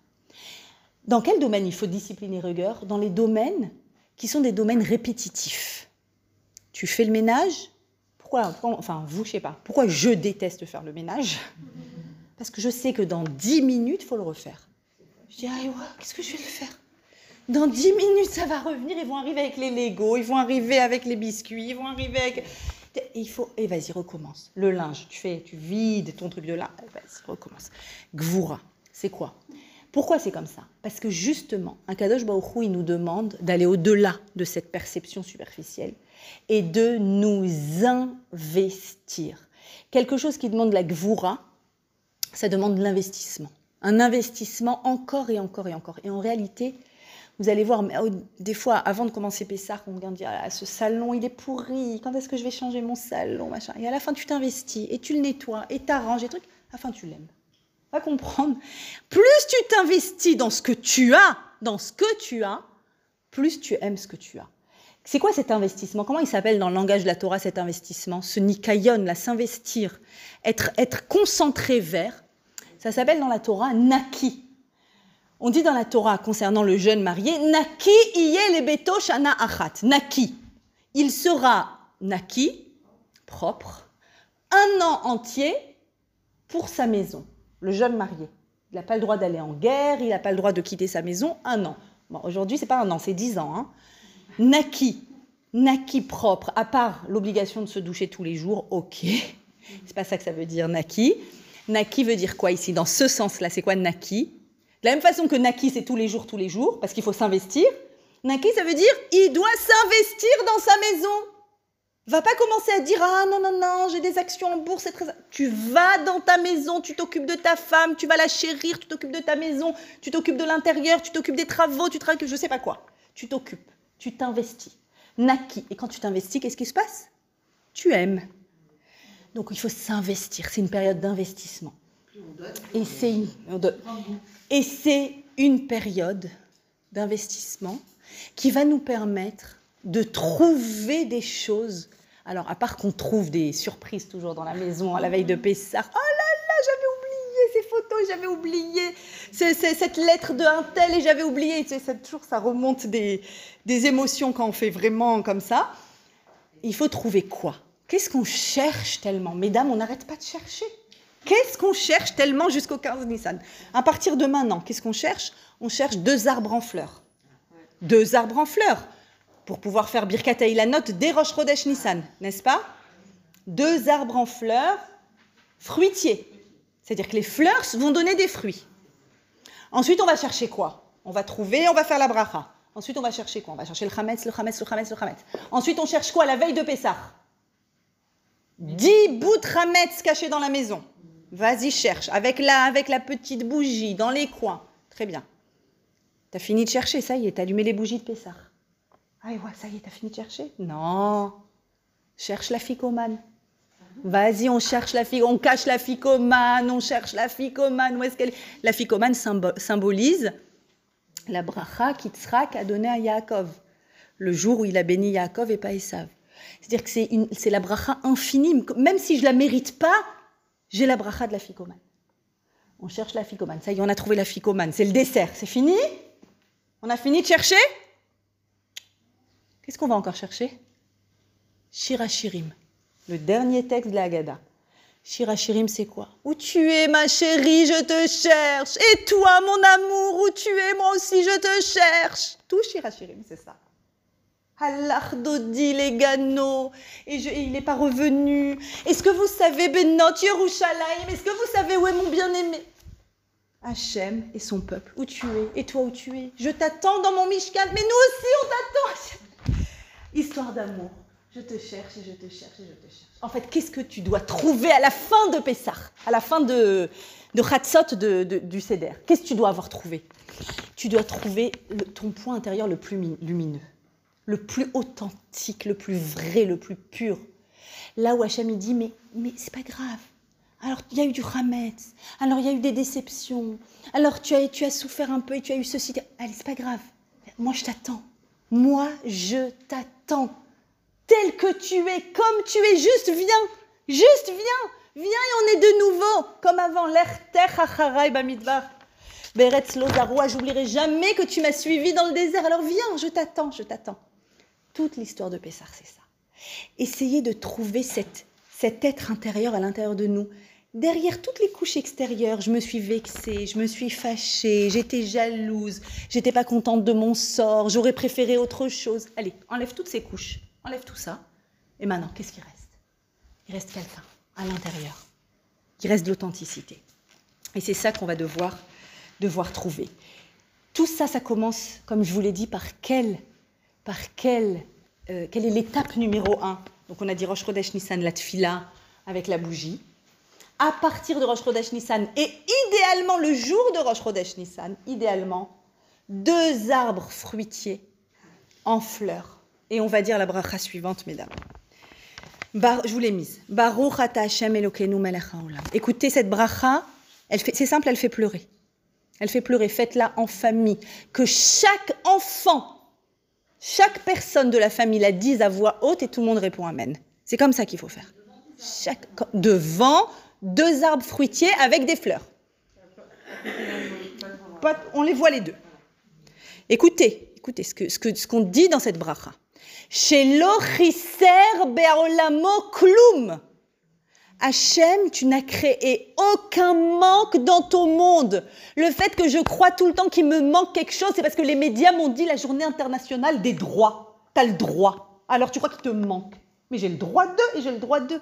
Dans quel domaine il faut discipline et rigueur? Dans les domaines qui sont des domaines répétitifs. Tu fais le ménage pourquoi, enfin, vous, je sais pas. Pourquoi je déteste faire le ménage? Parce que je sais que dans 10 minutes, il faut le refaire. Je dis, ah, qu'est-ce que je vais le faire? Dans 10 minutes, ça va revenir. Ils vont arriver avec les Legos, ils vont arriver avec les biscuits, ils vont arriver avec. il faut. Et vas-y, recommence. Le linge, tu fais, tu vides ton truc de là. Vas-y, recommence. Gvoura, c'est quoi? Pourquoi c'est comme ça? Parce que justement, un Kadosh Baruch il nous demande d'aller au-delà de cette perception superficielle et de nous investir. Quelque chose qui demande la Gvoura, ça demande l'investissement. Un investissement encore et encore et encore. Et en réalité, vous allez voir, oh, des fois, avant de commencer Pessar, on vient dire ah, ce salon, il est pourri. Quand est-ce que je vais changer mon salon machin? Et à la fin, tu t'investis et tu le nettoies et t'arranges et trucs. À la fin, tu l'aimes. Va comprendre. Plus tu t'investis dans ce que tu as, dans ce que tu as, plus tu aimes ce que tu as. C'est quoi cet investissement? Comment il s'appelle dans le langage de la Torah cet investissement? Ce nikayon, là, s'investir, être, être concentré vers. Ça s'appelle dans la Torah naki. On dit dans la Torah concernant le jeune marié, Naki iye beto shana achat. Naki. Il sera naki, propre, un an entier pour sa maison. Le jeune marié. Il n'a pas le droit d'aller en guerre, il n'a pas le droit de quitter sa maison, un an. Bon, aujourd'hui, c'est pas un an, c'est dix ans. Hein. Naki. Naki propre, à part l'obligation de se doucher tous les jours, ok. C'est pas ça que ça veut dire, Naki. Naki veut dire quoi ici Dans ce sens-là, c'est quoi Naki? De la même façon que Naki, c'est tous les jours, tous les jours, parce qu'il faut s'investir. Naki, ça veut dire il doit s'investir dans sa maison. Va pas commencer à dire ah non non non j'ai des actions en bourse c'est très tu vas dans ta maison tu t'occupes de ta femme tu vas la chérir tu t'occupes de ta maison tu t'occupes de l'intérieur tu t'occupes des travaux tu travailles je sais pas quoi tu t'occupes tu t'investis. Naki et quand tu t'investis qu'est-ce qui se passe? Tu aimes. Donc il faut s'investir. C'est une période d'investissement. Et c'est une période d'investissement qui va nous permettre de trouver des choses. Alors, à part qu'on trouve des surprises toujours dans la maison à la veille de Pessah. Oh là là, j'avais oublié j'avais oublié cette lettre de un tel et j'avais oublié. C'est toujours, ça remonte des, émotions quand on fait vraiment comme ça. Il faut trouver quoi? Qu'est-ce qu'on cherche tellement? Mesdames, on n'arrête pas de chercher. Qu'est-ce qu'on cherche tellement jusqu'au 15 Nissan? À partir de maintenant, qu'est-ce qu'on cherche? On cherche deux arbres en fleurs. Deux arbres en fleurs pour pouvoir faire Birkat la note des Rosh Nissan, n'est-ce pas? Deux arbres en fleurs fruitiers. C'est-à-dire que les fleurs vont donner des fruits. Ensuite, on va chercher quoi? On va trouver, on va faire la bracha. Ensuite, on va chercher quoi? On va chercher le chametz, le chametz, le chametz, le chametz. Ensuite, on cherche quoi? La veille de Pessah Dix bouts de chametz cachés dans la maison. Vas-y, cherche. Avec la, avec la petite bougie, dans les coins. Très bien. T'as fini de chercher, ça y est, t'as allumé les bougies de Pessah. Ah, ouais, ça y est, t'as fini de chercher? Non. Cherche la ficomane. Vas-y, on cherche la ficomane, on cache la ficomane, on cherche la ficomane. Où est-ce qu'elle est? La ficomane symbolise la bracha qu'Yitzhak a donnée à Yaakov, le jour où il a béni Yaakov et pas Esav. C'est-à-dire que c'est la bracha infinie, même si je la mérite pas, j'ai la bracha de la ficomane. On cherche la ficomane. Ça y est, on a trouvé la ficomane. C'est le dessert. C'est fini? On a fini de chercher? Qu'est-ce qu'on va encore chercher? Shirachirim, le dernier texte de la Haggadah. Shirachirim, c'est quoi? Où tu es, ma chérie, je te cherche. Et toi, mon amour, où tu es, moi aussi, je te cherche. Tout Shirachirim, c'est ça. Allah Dodi, les gano, et, et il n'est pas revenu. Est-ce que vous savez, Benot, Yerushalayim, est-ce que vous savez où est mon bien-aimé? Hachem et son peuple, où tu es, et toi où tu es? Je t'attends dans mon Mishkan, mais nous aussi on t'attend. Histoire d'amour. Je te cherche et je te cherche et je te cherche. En fait, qu'est-ce que tu dois trouver à la fin de Pessah, à la fin de, de Chatzot de- du Seder? Qu'est-ce que tu dois avoir trouvé? Tu dois trouver ton point intérieur le plus mi- lumineux, le plus authentique, le plus vrai, le plus pur. Là où Hachem il dit mais mais c'est pas grave. Alors il y a eu du Hametz, alors il y a eu des déceptions, alors tu as tu as souffert un peu et tu as eu ceci. Allez c'est pas grave. Moi je t'attends. Moi je t'attends. Tel que tu es, comme tu es, juste viens, juste viens, viens et on est de nouveau comme avant. L'erter bamidbar. Beretz Lozaroua, j'oublierai jamais que tu m'as suivi dans le désert. Alors viens, je t'attends, je t'attends. Toute l'histoire de Pessah, c'est ça. Essayez de trouver cet être intérieur à l'intérieur de nous. Derrière toutes les couches extérieures, je me suis vexée, je me suis fâchée, j'étais jalouse, j'étais pas contente de mon sort, j'aurais préféré autre chose. Allez, enlève toutes ces couches, enlève tout ça. Et maintenant, qu'est-ce qui reste? Il reste quelqu'un à l'intérieur. Il reste de l'authenticité. Et c'est ça qu'on va devoir, devoir trouver. Tout ça, ça commence, comme je vous l'ai dit, par quelle, par quelle, euh, quelle est l'étape numéro un Donc on a dit Rosh Chodesh Nissan, la tfila avec la bougie. À partir de Rosh Chodesh Nissan, et idéalement le jour de Rosh Chodesh Nissan, idéalement, deux arbres fruitiers en fleurs. Et on va dire la bracha suivante, mesdames. Bar- je vous l'ai mise. Baruch Hashem Elokeinu melech. Écoutez cette bracha, c'est simple, elle fait pleurer. Elle fait pleurer. Faites-la en famille. Que chaque enfant, chaque personne de la famille la dise à voix haute et tout le monde répond Amen. C'est comme ça qu'il faut faire. Chaque, devant deux arbres fruitiers avec des fleurs. On les voit les deux. Écoutez, écoutez ce qu'on dit dans cette bracha. Chez l'ochiser be'olamo klum. Hachem, tu n'as créé aucun manque dans ton monde. Le fait que je crois tout le temps qu'il me manque quelque chose, c'est parce que les médias m'ont dit la journée internationale des droits. Tu as le droit. Alors tu crois qu'il te manque. Mais j'ai le droit de et j'ai le droit de.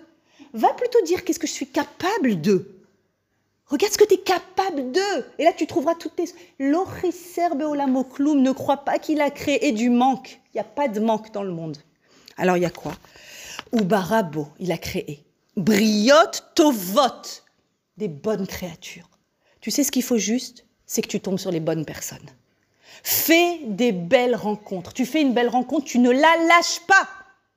Va plutôt dire qu'est-ce que je suis capable de. Regarde ce que tu es capable de. Et là, tu trouveras toutes tes... L'ochiser be'olamo klum ne croit pas qu'il a créé du manque. Il n'y a pas de manque dans le monde. Alors, il y a quoi? Ou Barabo, il a créé. Briot tovot, des bonnes créatures. Tu sais ce qu'il faut juste? C'est que tu tombes sur les bonnes personnes. Fais des belles rencontres. Tu fais une belle rencontre, tu ne la lâches pas.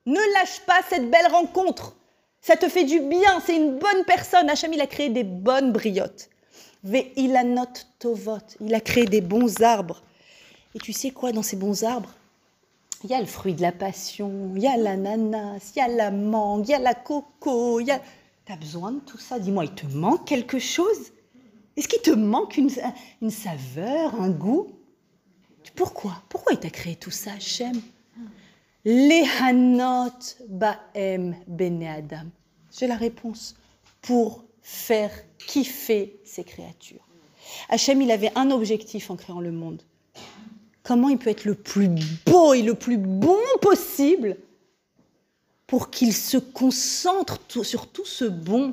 Ne lâche pas cette belle rencontre. Ça te fait du bien, c'est une bonne personne. Hacham, il a créé des bonnes briottes. Ve'ilanot tovot, il a créé des bons arbres. Et tu sais quoi dans ces bons arbres Il y a le fruit de la passion, il y a l'ananas, il y a la mangue, il y a la coco, il y a... T'as besoin de tout ça? Dis-moi, il te manque quelque chose? Est-ce qu'il te manque une, une saveur, un goût? Pourquoi? Pourquoi il t'a créé tout ça, Hachem Les hanot baem bene adam. J'ai la réponse. Pour faire kiffer ces créatures. Hachem, il avait un objectif en créant le monde. Comment il peut être le plus beau et le plus bon possible pour qu'il se concentre tout- sur tout ce bon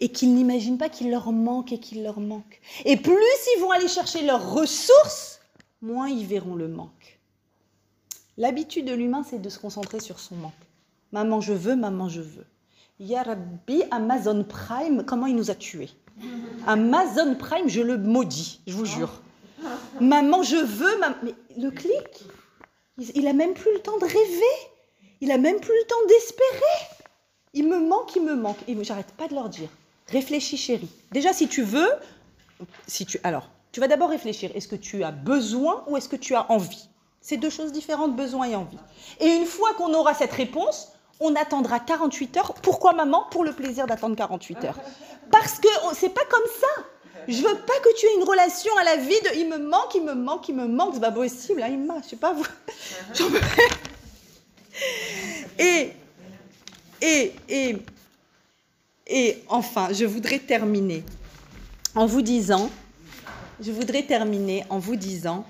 et qu'ils n'imaginent pas qu'il leur manque et qu'il leur manque. Et plus ils vont aller chercher leurs ressources, moins ils verront le manque. L'habitude de l'humain, c'est de se concentrer sur son manque. Maman, je veux, maman, je veux. Ya Rabbi, Amazon Prime, comment il nous a tués Amazon Prime, je le maudis, je vous jure. Maman, je veux, mam- mais le clic, il a même plus le temps de rêver. Il a même plus le temps d'espérer. Il me manque, il me manque. Et j'arrête pas de leur dire. Réfléchis, chérie. Déjà, si tu veux, si tu, alors, tu vas d'abord réfléchir. Est-ce que tu as besoin ou est-ce que tu as envie C'est deux choses différentes, besoin et envie. Et une fois qu'on aura cette réponse, on attendra 48 heures. Pourquoi, maman? Pour le plaisir d'attendre 48 heures. Parce que c'est pas comme ça. Je veux pas que tu aies une relation à la vie de il me manque, il me manque, il me manque. C'est pas possible, hein, il m'a, je sais pas vous. Et, et, et, Et enfin, je voudrais terminer en vous disant, je voudrais terminer en vous disant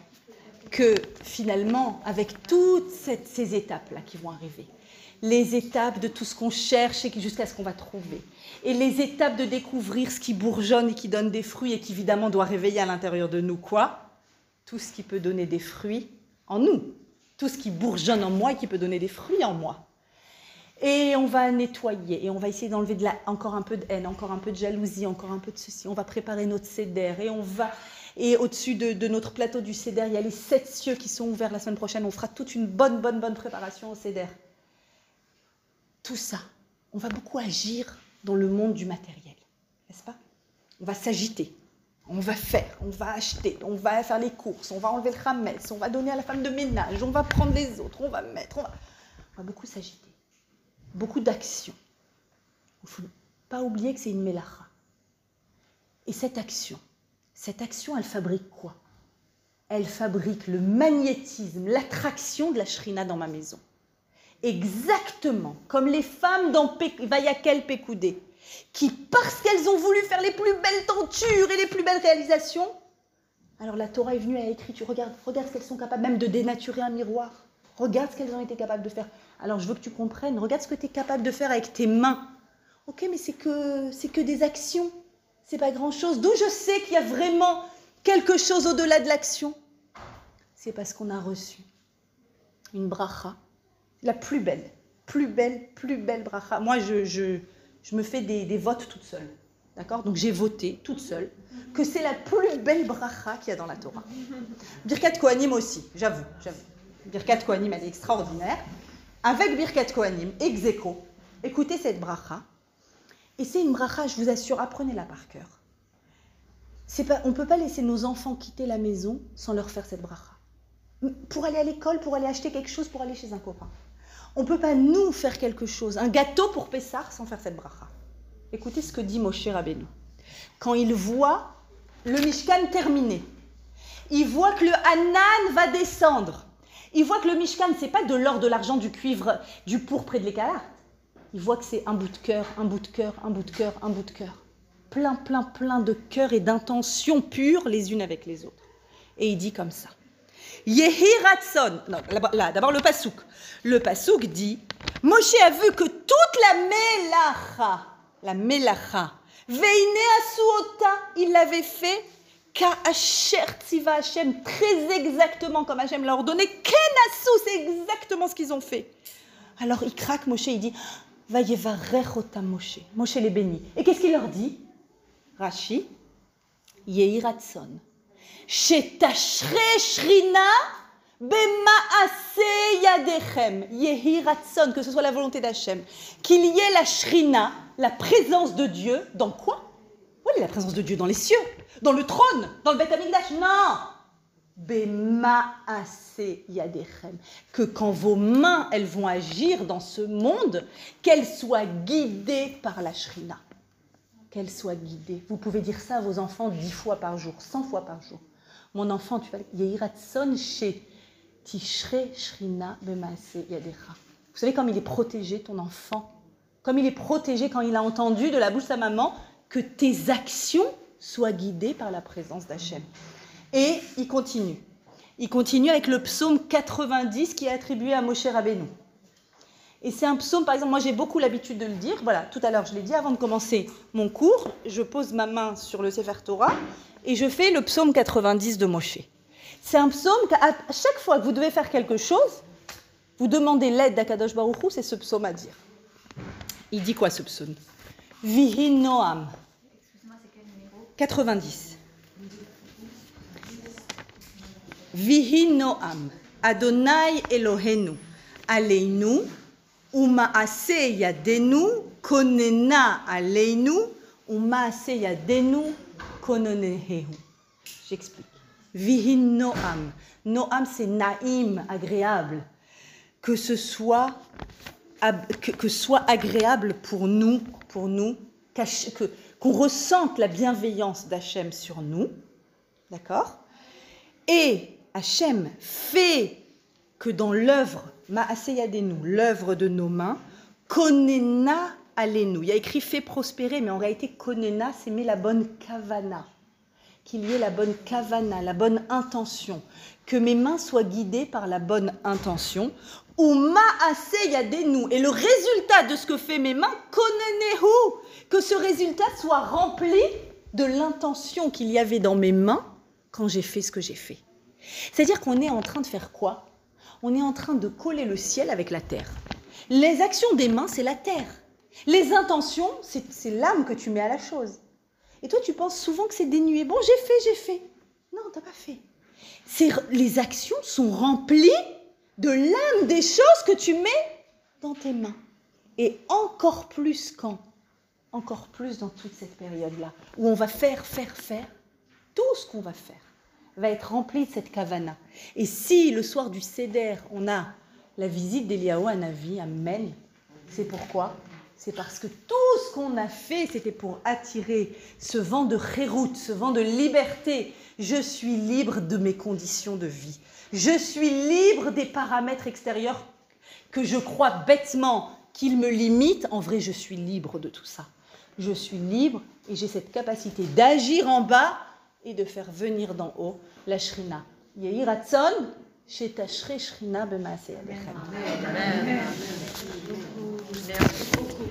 que finalement, avec toutes ces étapes-là qui vont arriver, les étapes de tout ce qu'on cherche et jusqu'à ce qu'on va trouver, et les étapes de découvrir ce qui bourgeonne et qui donne des fruits et qui évidemment doit réveiller à l'intérieur de nous quoi? Tout ce qui peut donner des fruits en nous, tout ce qui bourgeonne en moi et qui peut donner des fruits en moi. Et on va nettoyer et on va essayer d'enlever de encore un peu de haine, encore un peu de jalousie, encore un peu de ceci. On va préparer notre cédère et on va et au-dessus de, notre plateau du cédère, il y a les sept cieux qui sont ouverts la semaine prochaine. On fera toute une bonne, bonne, bonne préparation au cédère. Tout ça, on va beaucoup agir dans le monde du matériel, n'est-ce pas? On va s'agiter, on va faire, on va acheter, on va faire les courses, on va enlever le ramesse, on va donner à la femme de ménage, on va prendre les autres, on va mettre, on va, on va beaucoup s'agiter beaucoup d'actions. Il ne faut pas oublier que c'est une mélacha. Et cette action, cette action, elle fabrique quoi? Elle fabrique le magnétisme, l'attraction de la shrina dans ma maison. Exactement comme les femmes dans Vayakel Pekoudé, qui, parce qu'elles ont voulu faire les plus belles tentures et les plus belles réalisations, alors la Torah est venue, elle a écrit, tu regardes, regarde ce qu'elles sont capables même de dénaturer un miroir. Regarde ce qu'elles ont été capables de faire. Alors je veux que tu comprennes, regarde ce que tu es capable de faire avec tes mains. Ok, mais c'est que, c'est que des actions. C'est pas grand-chose. D'où je sais qu'il y a vraiment quelque chose au-delà de l'action. C'est parce qu'on a reçu une bracha, la plus belle, plus belle, plus belle bracha. Moi, je, me fais des, des votes toute seule. D'accord? Donc j'ai voté toute seule que c'est la plus belle bracha qu'il y a dans la Torah. Birkat Kohanim aussi, j'avoue, j'avoue. Birkat Kohanim, elle est extraordinaire. Avec Birkat Kohanim, ex aequo, écoutez cette bracha. Et c'est une bracha, je vous assure, apprenez-la par cœur. On ne peut pas laisser nos enfants quitter la maison sans leur faire cette bracha. Pour aller à l'école, pour aller acheter quelque chose, pour aller chez un copain. On ne peut pas nous faire quelque chose, un gâteau pour Pessar sans faire cette bracha. Écoutez ce que dit Moshe Rabbeinu. Quand il voit le Mishkan terminé, il voit que le Hanan va descendre. Il voit que le Mishkan, c'est pas de l'or, de l'argent, du cuivre, du pourpre et de l'écarlate. Il voit que c'est un bout de cœur, un bout de cœur, un bout de cœur, un bout de cœur. Plein, plein, plein de cœurs et d'intentions pures les unes avec les autres. Et il dit comme ça. Yehi Ratson. Non, là, d'abord le pasouk. Le pasouk dit Moshe a vu que toute la melacha, la melacha, veine asuota, il l'avait fait Ka asher tziva Hashem, très exactement comme Hashem l'a ordonné. Kenasu, c'est exactement ce qu'ils ont fait. Alors il craque Moshe, il dit Moshe. Moshe les bénit. Et qu'est-ce qu'il leur dit? Rashi, Yehi Ratson. Shetashre shrina bemaase yadechem. Yehi Ratson, que ce soit la volonté d'Hachem. Qu'il y ait la shrina, la présence de Dieu, dans quoi? Oui, la présence de Dieu dans les cieux, dans le trône, dans le Beth. Non Que quand vos mains, elles vont agir dans ce monde, qu'elles soient guidées par la shrina. Qu'elles soient guidées. Vous pouvez dire ça à vos enfants dix fois par jour, cent fois par jour. Mon enfant, tu vas Yehiratson chez Tishre Shrina Bemaase Yadecha. Vous savez comme il est protégé, ton enfant? Comme il est protégé quand il a entendu de la bouche de sa maman que tes actions soient guidées par la présence d'Hachem. Et il continue. Il continue avec le psaume 90 qui est attribué à Moshe Rabbeinu. Et c'est un psaume, par exemple, moi j'ai beaucoup l'habitude de le dire. Voilà, tout à l'heure je l'ai dit, avant de commencer mon cours, je pose ma main sur le Sefer Torah et je fais le psaume 90 de Moshe. C'est un psaume qu'à chaque fois que vous devez faire quelque chose, vous demandez l'aide d'Akadosh Baruch c'est ce psaume à dire. Il dit quoi ce psaume? Vihi Noam. 90. Vihi Noam. Adonai Elohenu. Aleinu. Umaase yadenu. Konena aleinu. Umaase yadenu. Kononehehu. J'explique. Vihi Noam. Noam, c'est naïm, agréable. Que ce soit, que, soit agréable pour nous, pour nous, qu'on ressente la bienveillance d'Hachem sur nous. D'accord? Et Hachem fait que dans l'œuvre, Maaseyadenu, l'œuvre de nos mains, Konena Allénou. Il y a écrit fait prospérer, mais en réalité, Konena, c'est met la bonne kavana. Qu'il y ait la bonne kavana, la bonne intention. Que mes mains soient guidées par la bonne intention. Ou maase yadenu. Et le résultat de ce que fait mes mains, konenehu. Que ce résultat soit rempli de l'intention qu'il y avait dans mes mains quand j'ai fait ce que j'ai fait. C'est-à-dire qu'on est en train de faire quoi? On est en train de coller le ciel avec la terre. Les actions des mains, c'est la terre. Les intentions, c'est l'âme que tu mets à la chose. Et toi, tu penses souvent que c'est dénué. Bon, j'ai fait, j'ai fait. Non, t'as pas fait. Les actions sont remplies de l'âme des choses que tu mets dans tes mains. Et encore plus quand Encore plus dans toute cette période-là, où on va faire, faire, faire. Tout ce qu'on va faire va être rempli de cette kavana. Et si le soir du Seder, on a la visite d'Eliaou à Navi, Amen, c'est pourquoi? C'est parce que tout ce qu'on a fait, c'était pour attirer ce vent de chéroute, ce vent de liberté. Je suis libre de mes conditions de vie. Je suis libre des paramètres extérieurs que je crois bêtement qu'ils me limitent. En vrai, je suis libre de tout ça. Je suis libre et j'ai cette capacité d'agir en bas et de faire venir d'en haut la shrina. Yehi ratzon, shetashre shrina b'maaseh yadechem. Merci beaucoup.